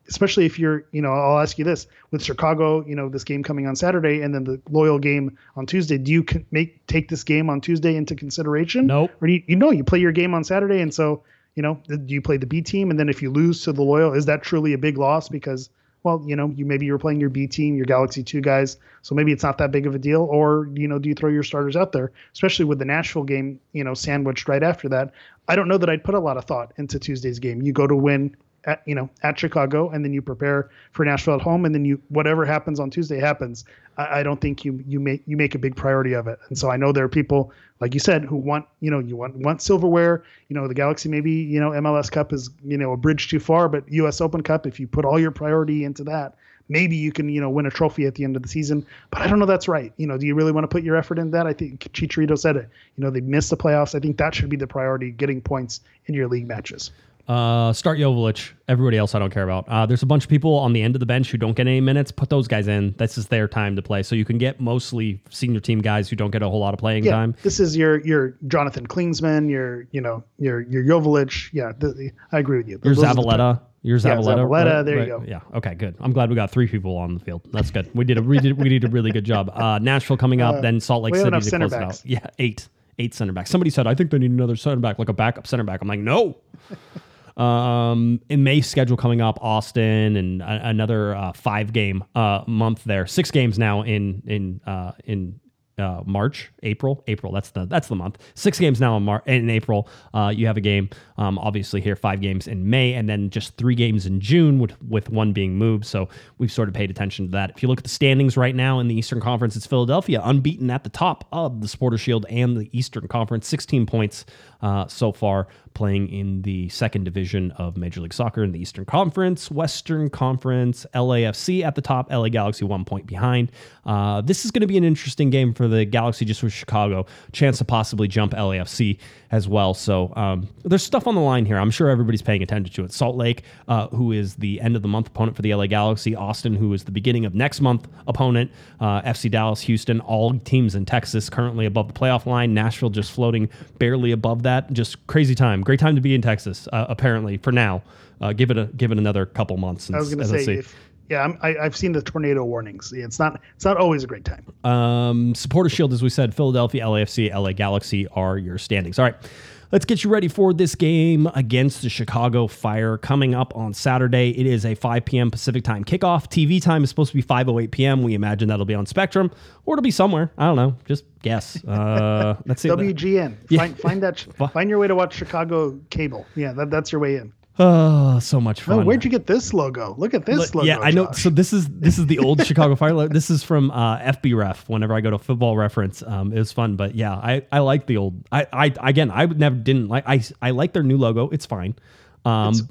especially if you're, you know, I'll ask you this with Chicago, you know, this game coming on Saturday, and then the Loyal game on Tuesday. Do you make take this game on Tuesday into consideration? Nope. Or do you, you know you play your game on Saturday, and so you know, do you play the B team, and then if you lose to the Loyal, is that truly a big loss because well, you know, you maybe you're playing your B team, your Galaxy Two guys, so maybe it's not that big of a deal. Or you know, do you throw your starters out there, especially with the Nashville game, you know, sandwiched right after that? I don't know that I'd put a lot of thought into Tuesday's game. You go to win at you know at Chicago, and then you prepare for Nashville at home, and then you whatever happens on Tuesday happens. I, I don't think you you make you make a big priority of it. And so I know there are people like you said who want you know you want want silverware. You know the Galaxy maybe you know MLS Cup is you know a bridge too far, but U.S. Open Cup if you put all your priority into that. Maybe you can, you know, win a trophy at the end of the season, but I don't know that's right. You know, do you really want to put your effort in that? I think Chicharito said it. You know, they missed the playoffs. I think that should be the priority: getting points in your league matches. Uh, start Joveljic. Everybody else I don't care about. Uh, there's a bunch of people on the end of the bench who don't get any minutes. Put those guys in. This is their time to play. So you can get mostly senior team guys who don't get a whole lot of playing yeah, time. this is your your Jonathan Klinsmann, your you know your your Joveljic. Yeah, th- th- I agree with you. Your the- Zavaleta. Your Yeah, Zavaleta. Zavaleta, there you go. Yeah. Okay. Good. I'm glad we got three people on the field. That's good. We did a we did we did a really good job. Uh, Nashville coming up, then Salt Lake City to close backs. it out. Yeah, eight eight center backs. Somebody said I think they need another center back, like a backup center back. I'm like no. Um, in May schedule coming up, Austin and a- another uh, five game uh, month there. Six games now in in uh, in uh, March, April, April. That's the that's the month. Six games now in Mar- in April. Uh, you have a game, um, obviously here, five games in May, and then just three games in June, with with one being moved. So we've sort of paid attention to that. If you look at the standings right now in the Eastern Conference, it's Philadelphia unbeaten at the top of the Supporter Shield and the Eastern Conference, sixteen points uh, so far, playing in the second division of Major League Soccer in the Eastern Conference, Western Conference, LAFC at the top, LA Galaxy one point behind. Uh, this is going to be an interesting game for the Galaxy just with Chicago. Chance to possibly jump LAFC as well. So um, there's stuff on the line here. I'm sure everybody's paying attention to it. Salt Lake, uh, who is the end of the month opponent for the LA Galaxy, Austin, who is the beginning of next month opponent, uh, FC Dallas, Houston, all teams in Texas currently above the playoff line. Nashville just floating barely above that. Just crazy time. Great time to be in Texas, uh, apparently, for now. Uh, give it a give it another couple months. I was going to say, see. if, yeah, I'm, I, I've seen the tornado warnings. It's not it's not always a great time. Um, supporter shield, as we said, Philadelphia, LAFC, LA Galaxy are your standings. All right. Let's get you ready for this game against the Chicago Fire coming up on Saturday. It is a 5 p.m. Pacific time kickoff. TV time is supposed to be 5:08 p.m. We imagine that'll be on Spectrum, or it'll be somewhere. I don't know. Just guess. Uh, let's see. WGN. Yeah. Find find that find your way to watch Chicago cable. Yeah, that, that's your way in. Oh, so much fun! Oh, fun. where'd you get this logo? Look at this Look, logo. yeah, I know. Josh. So this is this is the old Chicago Fire. logo. This is from uh, FB Ref. Whenever I go to Football Reference, um, it was fun. But yeah, I, I like the old. I, I again, I would never didn't like. I I like their new logo. It's fine. Um, it's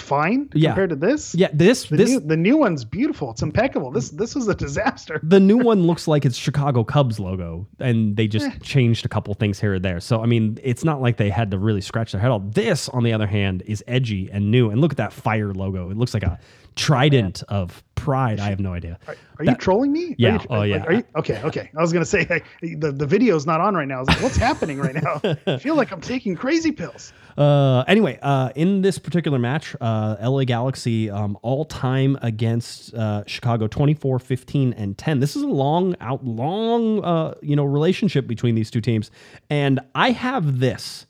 fine Yeah. compared to this. yeah, this The this new, the new one's beautiful. It's impeccable. This this was a disaster. the new one looks like it's Chicago Cubs logo, and they just Eh. changed a couple things here or there. So I mean, it's not like they had to really scratch their head off. This, on the other hand, is edgy and new. And look at that fire logo. It looks like a trident of pride. I have no idea. Are, are you trolling me? Are Yeah. you- Oh, like, yeah. Are you, okay. Okay. I was gonna say like, the the video's not on right now. I was like, what's happening right now? I feel like I'm taking crazy pills. Uh, anyway, uh, in this particular match, uh, LA Galaxy um, all time against uh, Chicago 24, 15, and 10. This is a long out, long, uh, you know, relationship between these two teams. And I have this,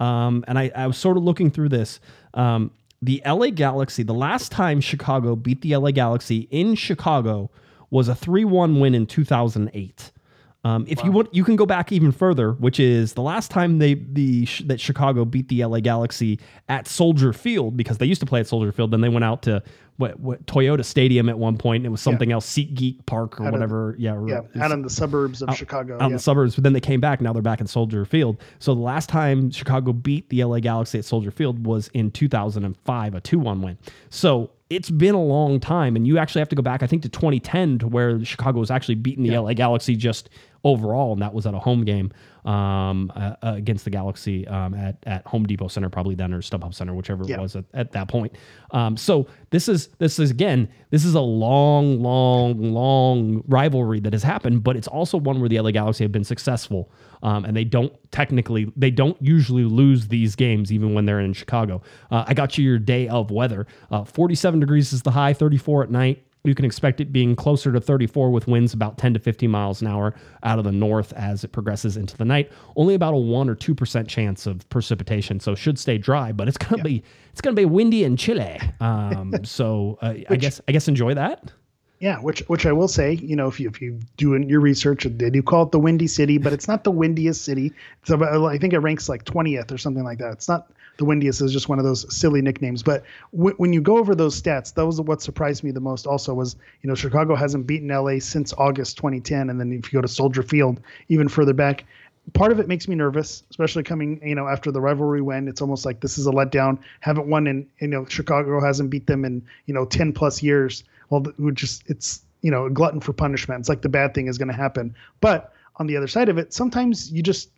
um, and I, I was sort of looking through this. Um, the LA Galaxy, the last time Chicago beat the LA Galaxy in Chicago was a 3 1 win in 2008. Um, if you want, you can go back even further, which is the last time they the that Chicago beat the LA Galaxy at Soldier Field because they used to play at Soldier Field. Then they went out to what, what Toyota Stadium at one point. And it was something else, SeatGeek Park or Out whatever. yeah, Yeah, it's- out in the suburbs of out- Chicago. out in the suburbs. But then they came back. Now they're back in Soldier Field. So the last time Chicago beat the LA Galaxy at Soldier Field was in 2005, a 2 1 win. So it's been a long time. And you actually have to go back, I think, to 2010 to where Chicago was actually beating the LA Galaxy just overall. And that was at a home game um, uh, against the Galaxy um, at, at Home Depot Center, probably then, or StubHub Center, whichever Yeah. it was at, at that point. Um, so this is this is again this is a long, long, long rivalry that has happened, but it's also one where the LA Galaxy have been successful, um, and they don't technically they don't usually lose these games even when they're in Chicago. Uh, I got you your day of weather. Uh, Forty seven degrees is the high, thirty four at night. You can expect it being closer to 34 with winds about 10 to 15 miles an hour out of the north as it progresses into the night. Only about a 1 or 2% chance of precipitation, so should stay dry, but it's going to be it's going to be windy and chilly. Um, so uh, I guess I guess enjoy that. Yeah, which which I will say, you know, if you if you do in your research, they do call it the Windy City, but it's not the windiest city. It's about, I think it ranks like twentieth or something like that. It's not the windiest. It's just one of those silly nicknames. But w- when you go over those stats, that was what surprised me the most. Also, was you know Chicago hasn't beaten LA since August 2010, and then if you go to Soldier Field, even further back. Part of it makes me nervous, especially coming, you know, after the rivalry win. It's almost like this is a letdown. Haven't won in, you know, Chicago hasn't beat them in, you know, 10 plus years well, just it's you know a glutton for punishment. It's like the bad thing is going to happen. But on the other side of it, sometimes you just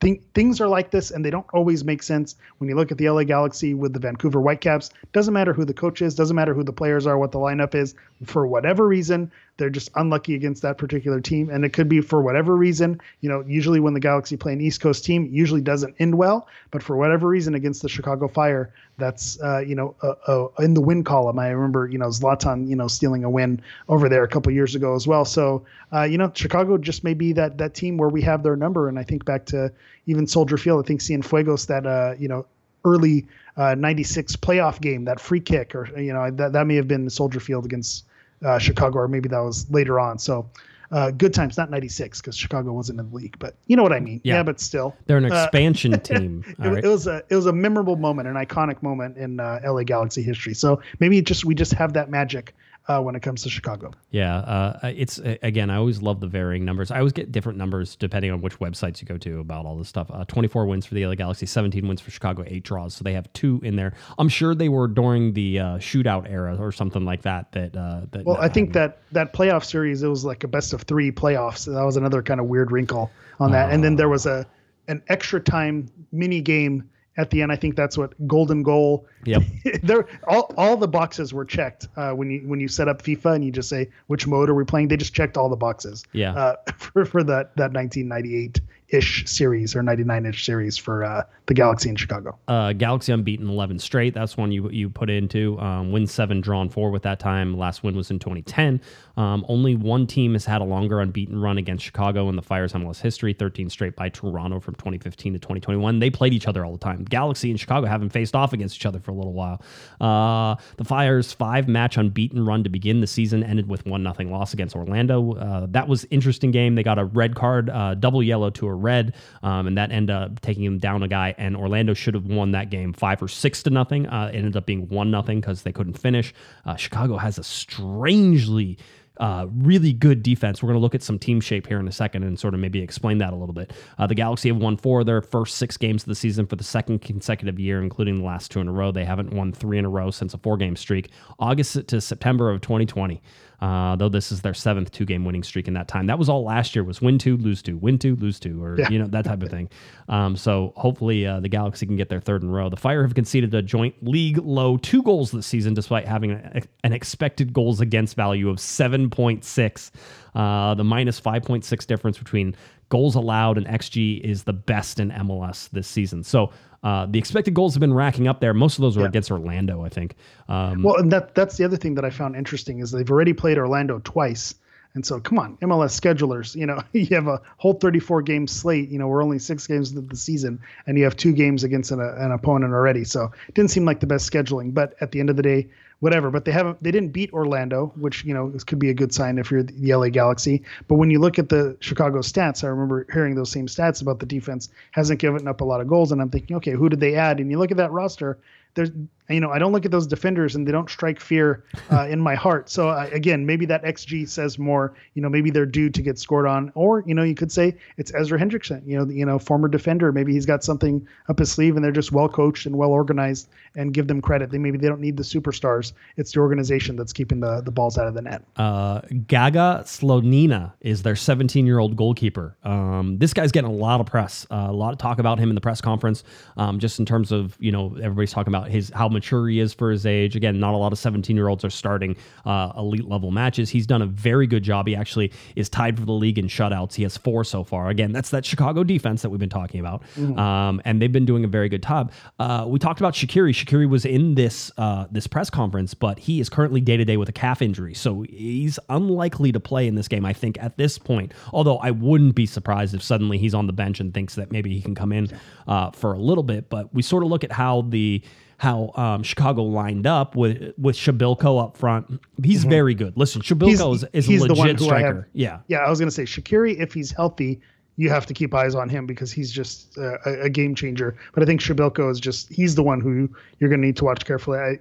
think things are like this and they don't always make sense. When you look at the LA Galaxy with the Vancouver Whitecaps, doesn't matter who the coach is, doesn't matter who the players are, what the lineup is. For whatever reason, they're just unlucky against that particular team, and it could be for whatever reason. You know, usually when the Galaxy play an East Coast team, usually doesn't end well. But for whatever reason, against the Chicago Fire, that's uh, you know uh, uh, in the win column. I remember you know Zlatan you know stealing a win over there a couple years ago as well. So uh, you know Chicago just may be that that team where we have their number. And I think back to even Soldier Field. I think Cienfuegos that uh, you know early uh, 96 playoff game, that free kick, or, you know, that, that may have been Soldier Field against uh, Chicago, or maybe that was later on. So uh, good times, not 96, because Chicago wasn't in the league, but you know what I mean. Yeah. Yeah, but still. They're an Uh, expansion team. it, right? it was a it was a memorable moment, an iconic moment in uh, LA Galaxy history. So maybe it just we just have that magic uh, when it comes to Chicago. Yeah, uh, it's again. I always love the varying numbers. I always get different numbers depending on which websites you go to about all this stuff. Uh, Twenty-four wins for the LA Galaxy, seventeen wins for Chicago, eight draws. So they have two in there. I'm sure they were during the uh, shootout era or something like that. That uh, that. Well, I think that that playoff series it was like a best of three playoffs. That was another kind of weird wrinkle on that. And then there was a an extra time mini game at the end. I think that's what golden goal. Yep. there, all, all the boxes were checked uh, when you when you set up FIFA and you just say which mode are we playing. They just checked all the boxes. Yeah. Uh, for for that that 1998 ish series or 99 ish series for uh, the Galaxy in Chicago. uh, Galaxy unbeaten 11 straight. That's one you you put into. Um, win seven, drawn four with that time. Last win was in 2010. Um, only one team has had a longer unbeaten run against Chicago in the Fire's MLS history. 13 straight by Toronto from 2015 to 2021. They played each other all the time. Galaxy and Chicago haven't faced off against each other for a little while. Uh, the Fire's five match unbeaten run to begin the season ended with one nothing loss against Orlando. Uh, that was interesting game. They got a red card, uh, double yellow to a red, um, and that ended up taking him down a guy. And Orlando should have won that game five or six to nothing. Uh, it ended up being one nothing because they couldn't finish. Uh, Chicago has a strangely uh, really good defense. We're going to look at some team shape here in a second and sort of maybe explain that a little bit. Uh, the Galaxy have won four of their first six games of the season for the second consecutive year, including the last two in a row. They haven't won three in a row since a four game streak, August to September of 2020. Uh, though this is their seventh two game winning streak in that time. That was all last year was win two, lose two, win two, lose two, or you know that type of thing. Um, so hopefully uh, the Galaxy can get their third in a row. The Fire have conceded a joint league low two goals this season, despite having a, an expected goals against value of 7.6. Uh, the minus 5.6 difference between goals allowed and XG is the best in MLS this season. So uh, the expected goals have been racking up there. Most of those were against Orlando, I think. Um, Well, and that that's the other thing that I found interesting is they've already played Orlando twice. And so, come on, MLS schedulers, you know, you have a whole 34 game slate. You know, we're only six games into the season, and you have two games against an, an opponent already. So, it didn't seem like the best scheduling. But at the end of the day, whatever. But they haven't, they didn't beat Orlando, which you know this could be a good sign if you're the LA Galaxy. But when you look at the Chicago stats, I remember hearing those same stats about the defense hasn't given up a lot of goals, and I'm thinking, okay, who did they add? And you look at that roster, there's you know I don't look at those defenders and they don't strike fear uh, in my heart. So uh, again, maybe that xG says more. You know, maybe they're due to get scored on, or you know, you could say it's Ezra Hendrickson. You know, you know, former defender. Maybe he's got something up his sleeve, and they're just well coached and well organized. And give them credit. They maybe they don't need the superstars. It's the organization that's keeping the the balls out of the net. Uh, Gaga Slonina is their 17 year old goalkeeper. Um, this guy's getting a lot of press, uh, a lot of talk about him in the press conference, um, just in terms of you know everybody's talking about his how mature he is for his age. Again, not a lot of 17 year olds are starting uh, elite level matches. He's done a very good job. He actually is tied for the league in shutouts. He has four so far. Again, that's that Chicago defense that we've been talking about, um, and they've been doing a very good job. Uh, we talked about Shaqiri. Shaqiri was in this uh, this press conference, but he is currently day to day with a calf injury, so he's unlikely to play in this game. I think at this point, although I wouldn't be surprised if suddenly he's on the bench and thinks that maybe he can come in uh, for a little bit. But we sort of look at how the how um, Chicago lined up with with Przybylko up front. He's very good. Listen, Przybylko is, is a Mm-hmm. the one legit striker. have- yeah. Yeah, I was gonna say Shaqiri, if he's healthy, you have to keep eyes on him because he's just uh, a, a game changer. But I think Przybylko is just he's the one who you're gonna need to watch carefully. I,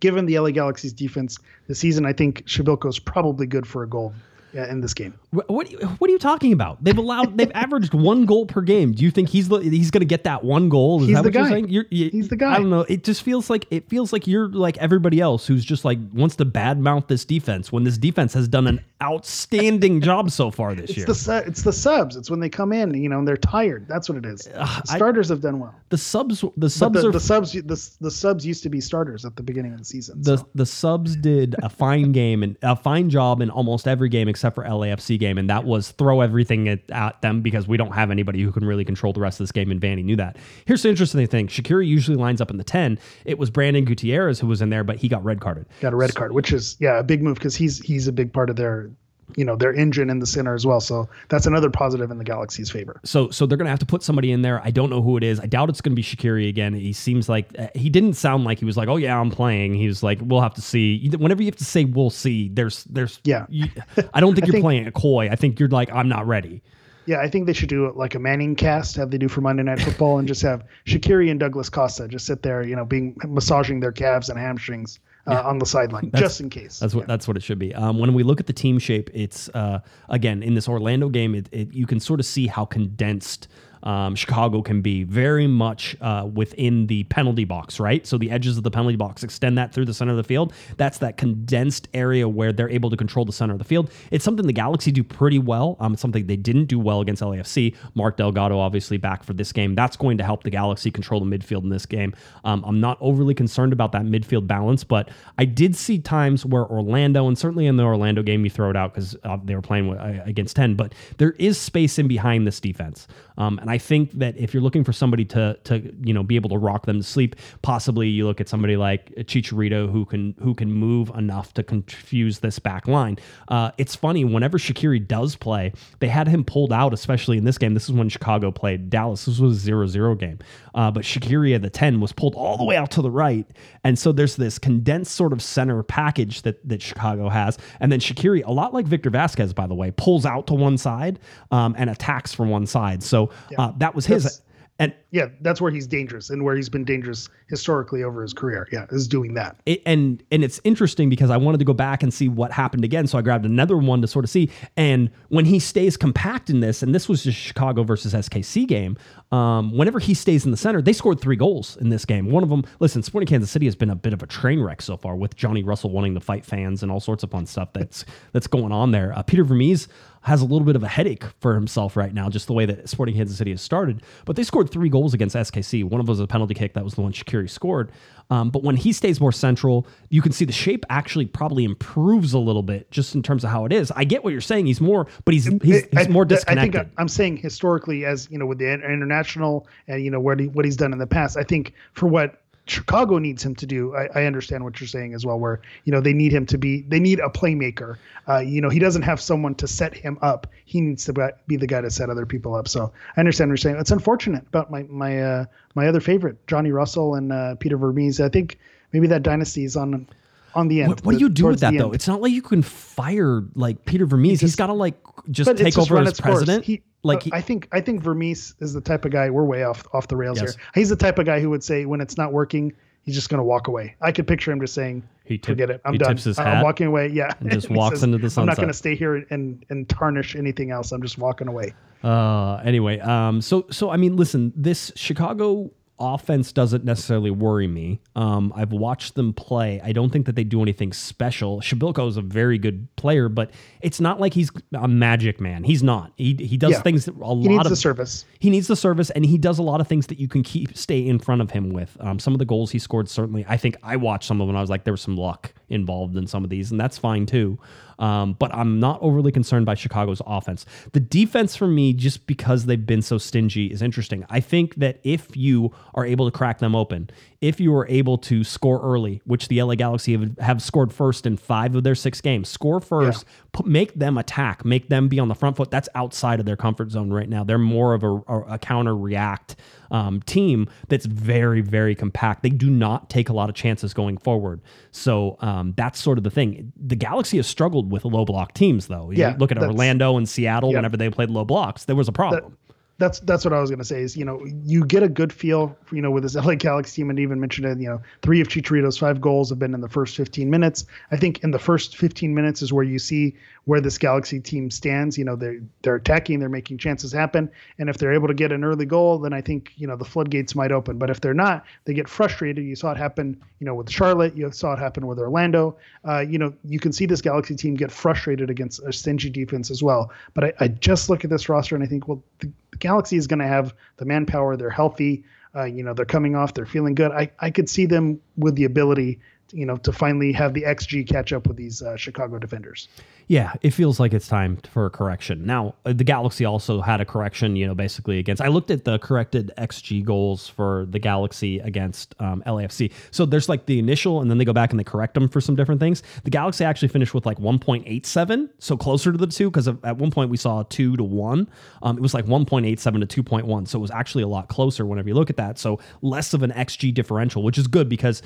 given the LA Galaxy's defense this season, I think Przybylko is probably good for a goal uh, in this game. Wh- What are you, what are you talking about? They've allowed they've averaged one goal per game. Do you think he's he's going to get that one goal? Is He's that the what you're guy. saying? You're, you, He's the guy. I don't know. It just feels like it feels like you're like everybody else who's just like wants to badmouth this defense when this defense has done an outstanding job so far this It's year. the su- it's the subs. It's when they come in, you know, and they're tired. That's what it is. The starters have done well. The subs the subs the, are the subs the, the subs used to be starters at the beginning of the season. the so. the subs did a fine game and a fine job in almost every game except for LAFC game, and that was throw everything at, at them because we don't have anybody who can really control the rest of this game. And Vanney knew that. Here's the interesting thing: Shaqiri usually lines up in the ten. It was Brandon Gutierrez who was in there, but he got red carded. got a red card, which is yeah a big move because he's he's a big part of their you know their engine in the center as well. So that's another positive in the Galaxy's favor. So so they're gonna have to put somebody in there. I don't know who it is. I doubt it's gonna be Shaqiri again. He seems like uh, he didn't sound like he was like, oh yeah, I'm playing. He was like, we'll have to see. Whenever you have to say we'll see, there's there's Yeah. You, I don't think you're think- playing a coy. I think you're like I'm not ready. Yeah, I think they should do like a Manning cast, have they do for Monday Night Football, and just have Shaqiri and Douglas Costa just sit there, you know, being massaging their calves and hamstrings uh, on the sideline, just in case. That's what that's what it should be. Um, when we look at the team shape, it's uh, again in this Orlando game, it, it, you can sort of see how condensed um, Chicago can be. Very much uh, within the penalty box, right? So the edges of the penalty box extend that through the center of the field. That's that condensed area where they're able to control the center of the field. It's something the Galaxy do pretty well. Um, it's something they didn't do well against LAFC. Mark Delgado obviously back for this game. That's going to help the Galaxy control the midfield in this game. Um, I'm not overly concerned about that midfield balance, but I did see times where Orlando, and certainly in the Orlando game, you throw it out because uh, they were playing against 10, but there is space in behind this defense. Um, and I think that if you're looking for somebody to, to you know, be able to rock them to sleep, possibly you look at somebody like Chicharito who can who can move enough to confuse this back line. Uh, it's funny whenever Shaqiri does play, they had him pulled out, especially in this game. This is when Chicago played Dallas. This was a 0-0 game, uh, but Shaqiri at the ten was pulled all the way out to the right, and so there's this condensed sort of center package that that Chicago has, and then Shaqiri, a lot like Victor Vazquez, by the way, pulls out to one side um, and attacks from one side. So uh, that was his. And yeah, that's where he's dangerous and where he's been dangerous historically over his career. Yeah, is doing that. it, and and it's interesting because I wanted to go back and see what happened again, so I grabbed another one to sort of see. And when he stays compact in this, and this was just Chicago versus SKC game, um, whenever he stays in the center, they scored three goals in this game. One of them, listen, Sporting Kansas City has been a bit of a train wreck so far with Johnny Russell wanting to fight fans and all sorts of fun stuff that's that's going on there. Uh, Peter Vermes has a little bit of a headache for himself right now, just the way that Sporting Kansas City has started. But they scored three goals against SKC. One of them was a penalty kick. That was the one Shaqiri scored. Um, but when he stays more central, you can see the shape actually probably improves a little bit just in terms of how it is. I get what you're saying. He's more, but he's he's, I- he's more I disconnected. think I'm saying historically, as you know, with the international and you know what he, what he's done in the past. I think for what Chicago needs him to do, I, I understand what you're saying as well. Where you know they need him to be, they need a playmaker. Uh, you know he doesn't have someone to set him up. He needs to be- the guy to set other people up. So I understand what you're saying. It's unfortunate about my my uh, my other favorite, Johnny Russell and uh, Peter Vermes. I think maybe that dynasty is on on the end. What, what do you do with that though? end. It's not like you can fire like Peter Vermes. He's just- got to like just take over as president. He, like he, I think I think Vermes is the type of guy. We're way off off the rails Yes. here. He's the type of guy who would say when it's not working, he's just going to walk away. I could picture him just saying, He tip- "Forget it, I'm done. tips his I'm walking away." Yeah, and just walks into the sunset. I'm not going to stay here and and tarnish anything else. I'm just walking away. Uh, anyway, um, so so I mean, listen, this Chicago offense doesn't necessarily worry me. Um, I've watched them play. I don't think that they do anything special. Przybylko is a very good player, but it's not like he's a magic man. He's not. He he does Yeah. things that a lot He lot needs of the service. he needs the service and he does a lot of things that you can keep stay in front of him with um, some of the goals he scored certainly i think i watched some of them and i was like there was some luck involved in some of these and that's fine too. Um, but i'm not overly concerned by chicago's offense. The defense for me just because they've been so stingy is interesting. I think that if you are able to crack them open if you are able to score early which the la galaxy have, have scored first in five of their six games score first put, make them attack, make them be on the front foot. That's outside of their comfort zone right now. They're more of a, a, a counter react um, team that's very, very compact. They do not take a lot of chances going forward. So um, that's sort of the thing. The Galaxy has struggled with low block teams, though. You Yeah, look at Orlando and Seattle Yeah. whenever they played low blocks, there was a problem. That's that's what I was gonna say. Is you know you get a good feel, you know, with this LA Galaxy team, and even mentioned it. You know, three of Chicharito's five goals have been in the first 15 minutes. I think in the first 15 minutes is where you see where this Galaxy team stands. You know, they're they're attacking, they're making chances happen, and if they're able to get an early goal, then I think you know the floodgates might open. But if they're not, they get frustrated. You saw it happen, you know, with Charlotte. You saw it happen with Orlando. Uh, you know, you can see this Galaxy team get frustrated against a stingy defense as well. But I, I just look at this roster and I think, well, the, the Galaxy is going to have the manpower. They're healthy. Uh, you know, they're coming off. They're feeling good. I, I could see them with the ability, you know, to finally have the XG catch up with these uh, Chicago defenders. Yeah, it feels like it's time for a correction. Now, uh, the Galaxy also had a correction, you know, basically against. I looked at the corrected XG goals for the Galaxy against um, LAFC. So there's like the initial, and then they go back and they correct them for some different things. The Galaxy actually finished with like 1.87, so closer to the two, because at one point we saw two to one. Um, it was like 1.87 to 2.1, so it was actually a lot closer whenever you look at that. So less of an XG differential, which is good because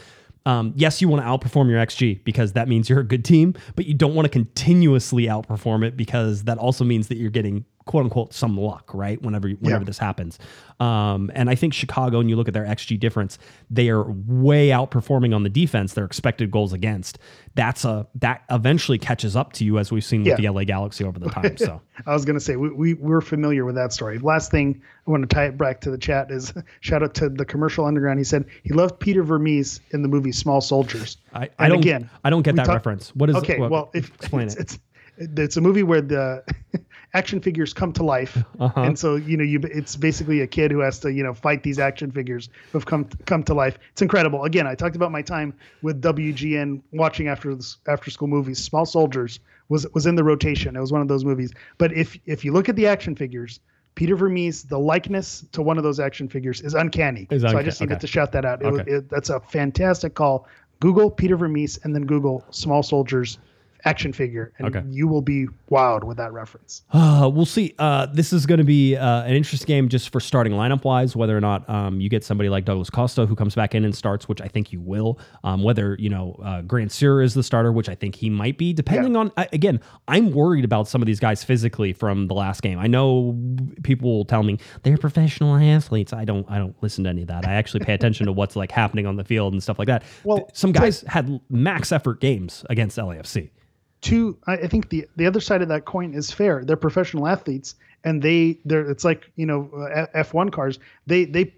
um, yes, you want to outperform your XG because that means you're a good team, but you don't want to continuously outperform it because that also means that you're getting quote unquote some luck, right? Whenever whenever Yeah. this happens. Um, and I think Chicago, and you look at their XG difference, they are way outperforming on the defense, their expected goals against. That's a that eventually catches up to you as we've seen with the LA Galaxy over the time. So I was going to say we, we we're familiar with that story. Last thing I want to tie it back to the chat is shout out to the commercial underground. He said he loved Peter Vermes in the movie Small Soldiers. I, I don't again, I don't get that talk- reference. What is okay? what- well, if, explain it's, it. It's it's a movie where the action figures come to life, Uh-huh. and so you know you it's basically a kid who has to you know fight these action figures who have come come to life. It's incredible. Again, I talked about my time with WGN watching after after school movies. Small Soldiers was was in the rotation. It was one of those movies. But if if you look at the action figures. Peter Vermes, the likeness to one of those action figures is uncanny. Is so I just needed okay. to shout that out. It, was- Okay. it, that's a fantastic call. Google Peter Vermes and then Google Small Soldiers action figure, and Okay. you will be wowed with that reference. Uh, we'll see. Uh, this is going to be uh, an interesting game just for starting lineup wise. Whether or not um, you get somebody like Douglas Costa who comes back in and starts, which I think you will. Um, whether you know uh, Grandsir is the starter, which I think he might be, depending Yeah. on. I, again, I'm worried about some of these guys physically from the last game. I know people will tell me they're professional athletes. I don't. I don't listen to any of that. I actually pay attention to what's like happening on the field and stuff like that. Well, some guys had max effort games against LAFC. Two, I, think the the other side of that coin is fair. They're professional athletes, and they they're it's like you know uh, F one cars. They they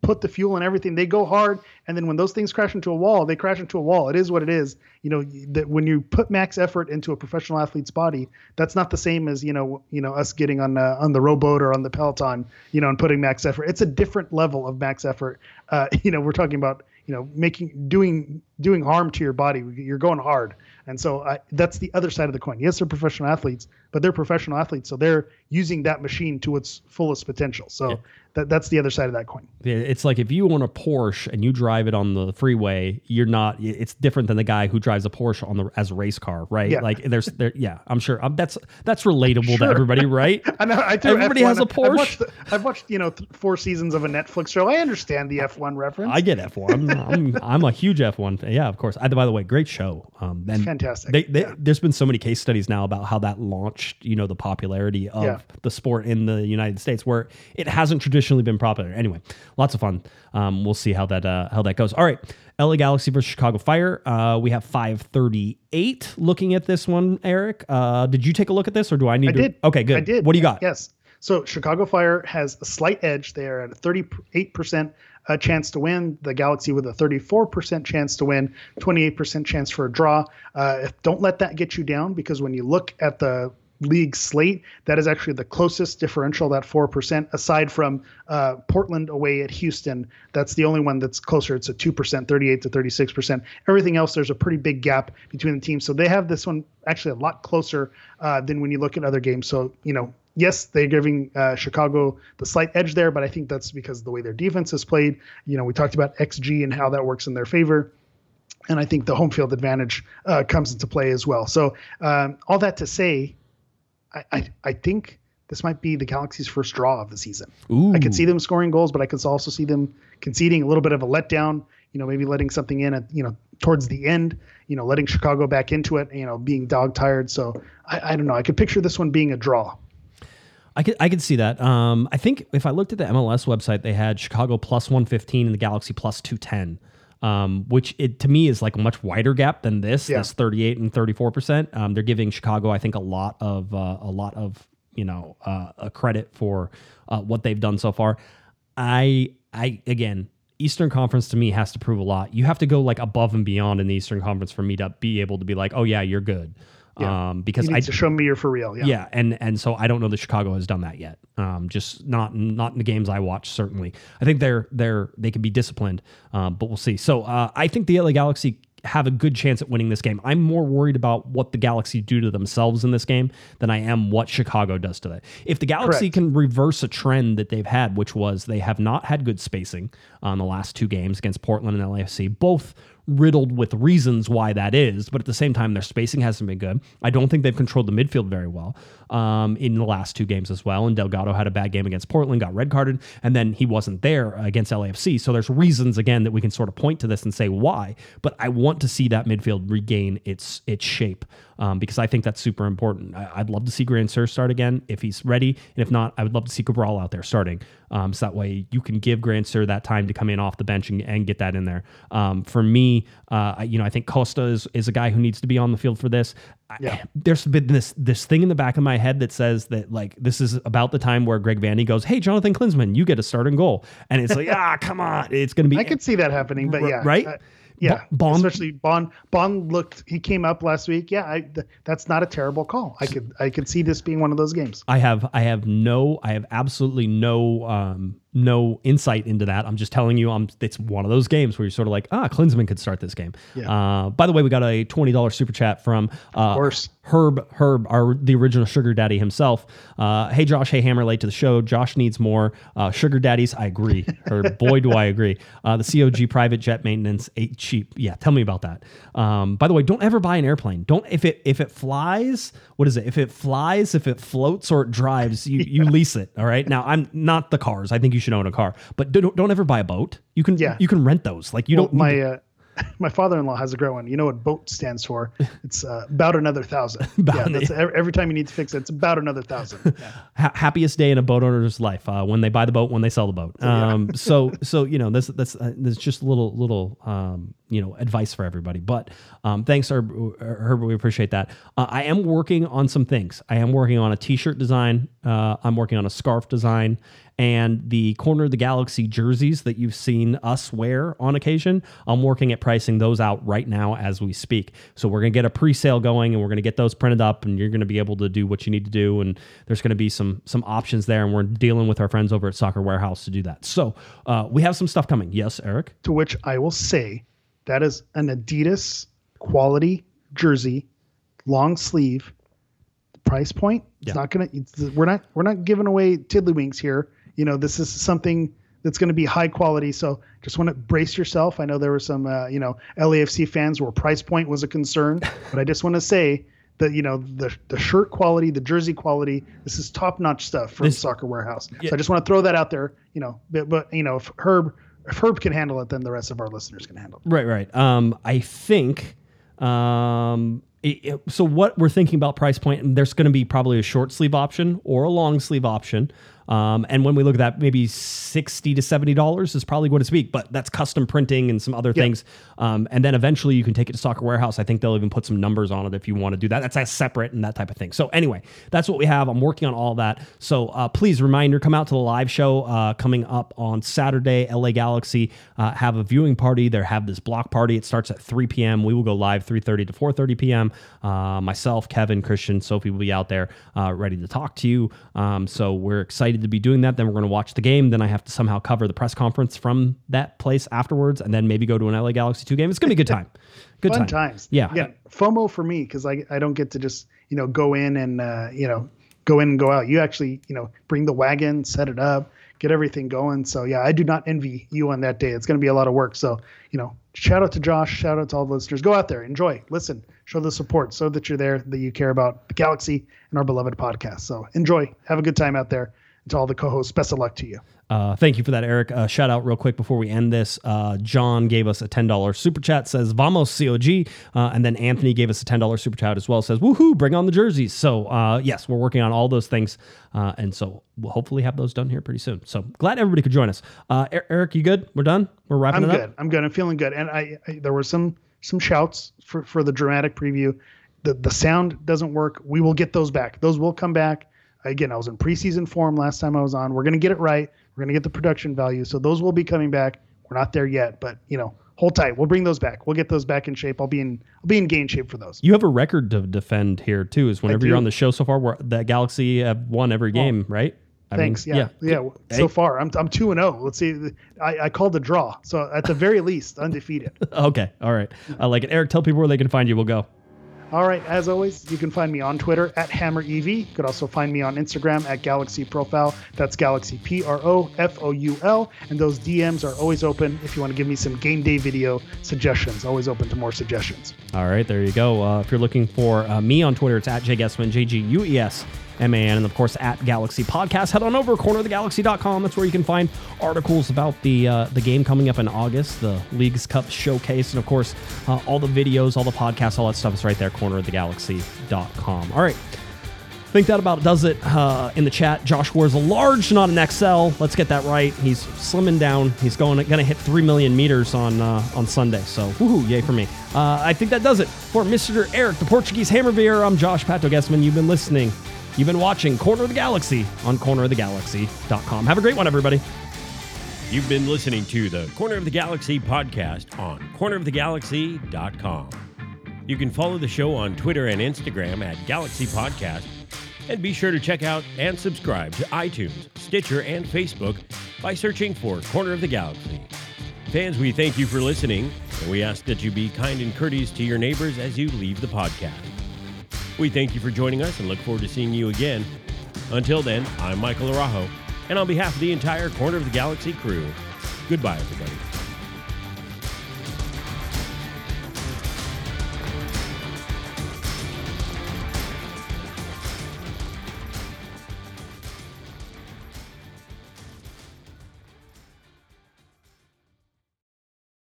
put the fuel and everything. They go hard, and then when those things crash into a wall, they crash into a wall. It is what it is. You know that when you put max effort into a professional athlete's body, that's not the same as you know you know us getting on uh, on the rowboat or on the Peloton, you know, and putting max effort. It's a different level of max effort. Uh, you know, we're talking about you know making doing doing harm to your body. You're going hard. And so I, that's the other side of the coin. Yes, they're professional athletes, but they're professional athletes, so they're using that machine to its fullest potential. So that, that's the other side of that coin. It's like if you own a Porsche and you drive it on the freeway, you're not. It's different than the guy who drives a Porsche on the as a race car, right? Yeah. Like there's there. Yeah, I'm sure um, that's that's relatable to everybody, right? I know. I threw Everybody F1. has a I've Porsche. watched, the- I've watched, you know, th- four seasons of a Netflix show. I understand the F1 reference. I get F1. I'm, I'm, I'm a huge F1. fan. Yeah, of course. I, by the way, great show. Um, and fantastic. They, they, Yeah. There's been so many case studies now about how that launched, you know, the popularity of Yeah. the sport in the United States, where it hasn't traditionally been popular. Anyway, lots of fun. Um, we'll see how that uh, how that goes. All right, LA Galaxy versus Chicago Fire. Uh, we have 538. Looking at this one, Eric. Uh, did you take a look at this, or do I need I to? did. Okay, good. I did. What do you got? Yes. So Chicago Fire has a slight edge. They are at a 38% uh, chance to win. The Galaxy with a 34% chance to win, 28% chance for a draw. Uh, don't let that get you down because when you look at the league slate, that is actually the closest differential, that 4%, aside from uh, Portland away at Houston. That's the only one that's closer. It's a 2%, 38 to 36%. Everything else, there's a pretty big gap between the teams. So they have this one actually a lot closer uh, than when you look at other games. So, you know, yes, they're giving uh, Chicago the slight edge there, but I think that's because the way their defense is played. You know, we talked about XG and how that works in their favor. And I think the home field advantage uh, comes into play as well. So, um, all that to say, I, I, I think this might be the Galaxy's first draw of the season. Ooh. I could see them scoring goals, but I could also see them conceding a little bit of a letdown. You know, maybe letting something in at you know towards the end. You know, letting Chicago back into it. You know, being dog tired. So I, I don't know. I could picture this one being a draw. I could I could see that. Um, I think if I looked at the MLS website, they had Chicago plus one fifteen and the Galaxy plus two ten, um, which it to me is like a much wider gap than this. Yeah. That's thirty eight and thirty four percent. Um, they're giving Chicago, I think, a lot of uh, a lot of you know uh, a credit for uh, what they've done so far. I I again. Eastern Conference to me has to prove a lot. You have to go like above and beyond in the Eastern Conference for me to be able to be like, oh yeah, you're good. Um, because I to show me you're for real. Yeah. yeah, and and so I don't know that Chicago has done that yet. Um, just not not in the games I watch. Certainly, I think they're they're they can be disciplined, um, but we'll see. So uh, I think the LA Galaxy have a good chance at winning this game. I'm more worried about what the Galaxy do to themselves in this game than I am what Chicago does today. If the Galaxy Correct. can reverse a trend that they've had, which was they have not had good spacing on the last two games against Portland and LAFC, both riddled with reasons why that is, but at the same time, their spacing hasn't been good. I don't think they've controlled the midfield very well um, in the last two games as well. And Delgado had a bad game against Portland, got red carded, and then he wasn't there against LAFC. So there's reasons again that we can sort of point to this and say why. But I want to see that midfield regain its its shape um, because I think that's super important. I, I'd love to see Grandsir start again if he's ready, and if not, I would love to see Cabral out there starting. Um, so that way you can give Grandsir that time to come in off the bench and, and get that in there. Um, for me, uh, I- you know, I think Costa is, is a guy who needs to be on the field for this. I- there's been this this thing in the back of my head that says that like this is about the time where Greg Vanney goes, "Hey, Jonathan Klinsmann, you get a starting goal," and it's like, ah, come on, it's going to be I could see that happening, but yeah, right? Yeah, Bond- especially Bond. Bond looked. He came up last week. Yeah, I, th- that's not a terrible call. I could I could see this being one of those games. I have I have no I have absolutely no um no insight into that. I'm just telling you I'm it's one of those games where you're sort of like, ah, Klinsmann could start this game. Yeah. Uh by the way, we got a $20 super chat from uh. Herb Herb, our the original sugar daddy himself. Uh hey Josh, hey Hammer late to the show. Josh needs more uh sugar daddies. I agree. or boy do I agree. Uh the COG private jet maintenance ain't cheap. Yeah, tell me about that. Um by the way, don't ever buy an airplane. Don't if it if it flies, what is it? If it flies, if it floats or it drives, you you lease it. All right. Now I'm not the cars. I think you should own a car, but don't don't ever buy a boat. You can Yeah. you can rent those. Like you Well, don't my to- uh, my father-in-law has a great one. You know what boat stands for? It's uh, about another thousand. About yeah, that's every, time you need to fix it. It's about another thousand. Yeah. ha- happiest day in a boat owner's life uh, when they buy the boat when they sell the boat um, so so you know this that's uh, there's just a little little um, you know advice for everybody but um, thanks Herb, Herbert we appreciate that uh, I am working on some things I am working on a t-shirt design uh, I'm working on a scarf design and the corner of the galaxy jerseys that you've seen us wear on occasion i'm working at pricing those out right now as we speak so we're going to get a pre-sale going and we're going to get those printed up and you're going to be able to do what you need to do and there's going to be some some options there and we're dealing with our friends over at soccer warehouse to do that so uh, we have some stuff coming yes eric To which I will say That is an Adidas quality jersey, long sleeve. Price point. It's Yeah. not gonna. It's, we're not. We're not giving away tiddlywinks here. You know, this is something that's going to be high quality. So just want to brace yourself. I know there were some, uh, you know, LAFC fans where price point was a concern, but I just want to say that you know the the shirt quality, the jersey quality, this is top notch stuff from This- Soccer Warehouse. Yeah. So I just want to throw that out there. You know, but, but you know if Herb if Herb can handle it, then the rest of our listeners can handle it. Right, right. Um, I think. Um, it- it- so what we're thinking about price point, and there's going to be probably a short sleeve option or a long sleeve option. Um, and when we look at that, maybe sixty to seventy dollars is probably going to speak, but that's custom printing and some other things. Um, and then eventually you can take it to Soccer Warehouse. I think they'll even put some numbers on it if you want to do that. That's a separate and that type of thing. So anyway, that's what we have. I'm working on all that. So uh, please reminder, come out to the live show uh, coming up on Saturday. LA Galaxy uh, have a viewing party. They have this block party. It starts at 3 p.m. We will go live 3:30 to 4:30 p.m. Uh, myself, Kevin, Christian, Sophie will be out there uh, ready to talk to you. Um, so we're excited to be doing that. Then we're going to watch the game. Then I have to somehow cover the press conference from that place afterwards, and then maybe go to an LA Galaxy two game. It's going to be a good time. Good Fun time. times. Yeah. Yeah. FOMO for me because I I don't get to just you know go in and uh, you know go in and go out. You actually you know bring the wagon, set it up, get everything going. So yeah, I do not envy you on that day. It's going to be a lot of work. So you know, shout out to Josh, shout out to all the listeners. Go out there, enjoy, listen, show the support, so that you're there, that you care about the galaxy and our beloved podcast. So enjoy, have a good time out there. To all the co-hosts, best of luck to you. Uh, thank you for that, Eric. Uh, shout out real quick before we end this. Uh, John gave us a $10 super chat, says Vamos COG. Uh, and then Anthony gave us a $10 super chat as well, says woohoo, bring on the jerseys. So, uh, yes, we're working on all those things. Uh, and so we'll hopefully have those done here pretty soon. So glad everybody could join us. Eric, you good? We're done? We're wrapping I'm it good. up? I'm good. I'm feeling good. And I, I there were some some shouts for for the dramatic preview. The the sound doesn't work. We will get those back. Those will come back. Again, I was in preseason form last time I was on. We're gonna get it right. We're gonna get the production value. So those will be coming back. We're not there yet, but you know, hold tight. We'll bring those back. We'll get those back in shape. I'll be in I'll be in game shape for those. You have a record to defend here, too, is whenever you're on the show so far, where the Galaxy have won every game, right? I mean, Thanks. yeah. Yeah. Hey. So far, I'm I'm two and zero. Let's see. I, I called a draw. So at the very least, undefeated. Okay. All right. I like it. Eric, tell people where they can find you. We'll go. All right, as always, you can find me on Twitter at HammerEV. You could also find me on Instagram at Galaxy Profile. That's Galaxy P R O F O U L. And those DMs are always open if you want to give me some game day video suggestions. Always open to more suggestions. All right, there you go. Uh, if you're looking for uh, me on Twitter, it's at J G U E S M A N, and of course at Galaxy Podcast. Head on over cornerofthegalaxy.com. That's where you can find articles about the uh, the game coming up in August, the Leagues Cup showcase, and of course uh, all the videos, all the podcasts, all that stuff is right there. Cornerofthegalaxy.com. All right. I think that about does it uh, in the chat. Josh wears a large, not an XL. Let's get that right. He's slimming down. He's going going to hit three million meters on uh, on Sunday. So woohoo, yay for me. Uh, I think that does it for Mr. Eric, the Portuguese Hammer Beer. I'm Josh Pato Guessman. You've been listening. You've been watching Corner of the Galaxy on cornerofthegalaxy.com. Have a great one, everybody. You've been listening to the Corner of the Galaxy podcast on cornerofthegalaxy.com. You can follow the show on Twitter and Instagram at Galaxy Podcast. And be sure to check out and subscribe to iTunes, Stitcher, and Facebook by searching for Corner of the Galaxy. Fans, we thank you for listening, and we ask that you be kind and courteous to your neighbors as you leave the podcast. We thank you for joining us and look forward to seeing you again. Until then, I'm Michael Arajo, and on behalf of the entire Corner of the Galaxy crew, goodbye, everybody.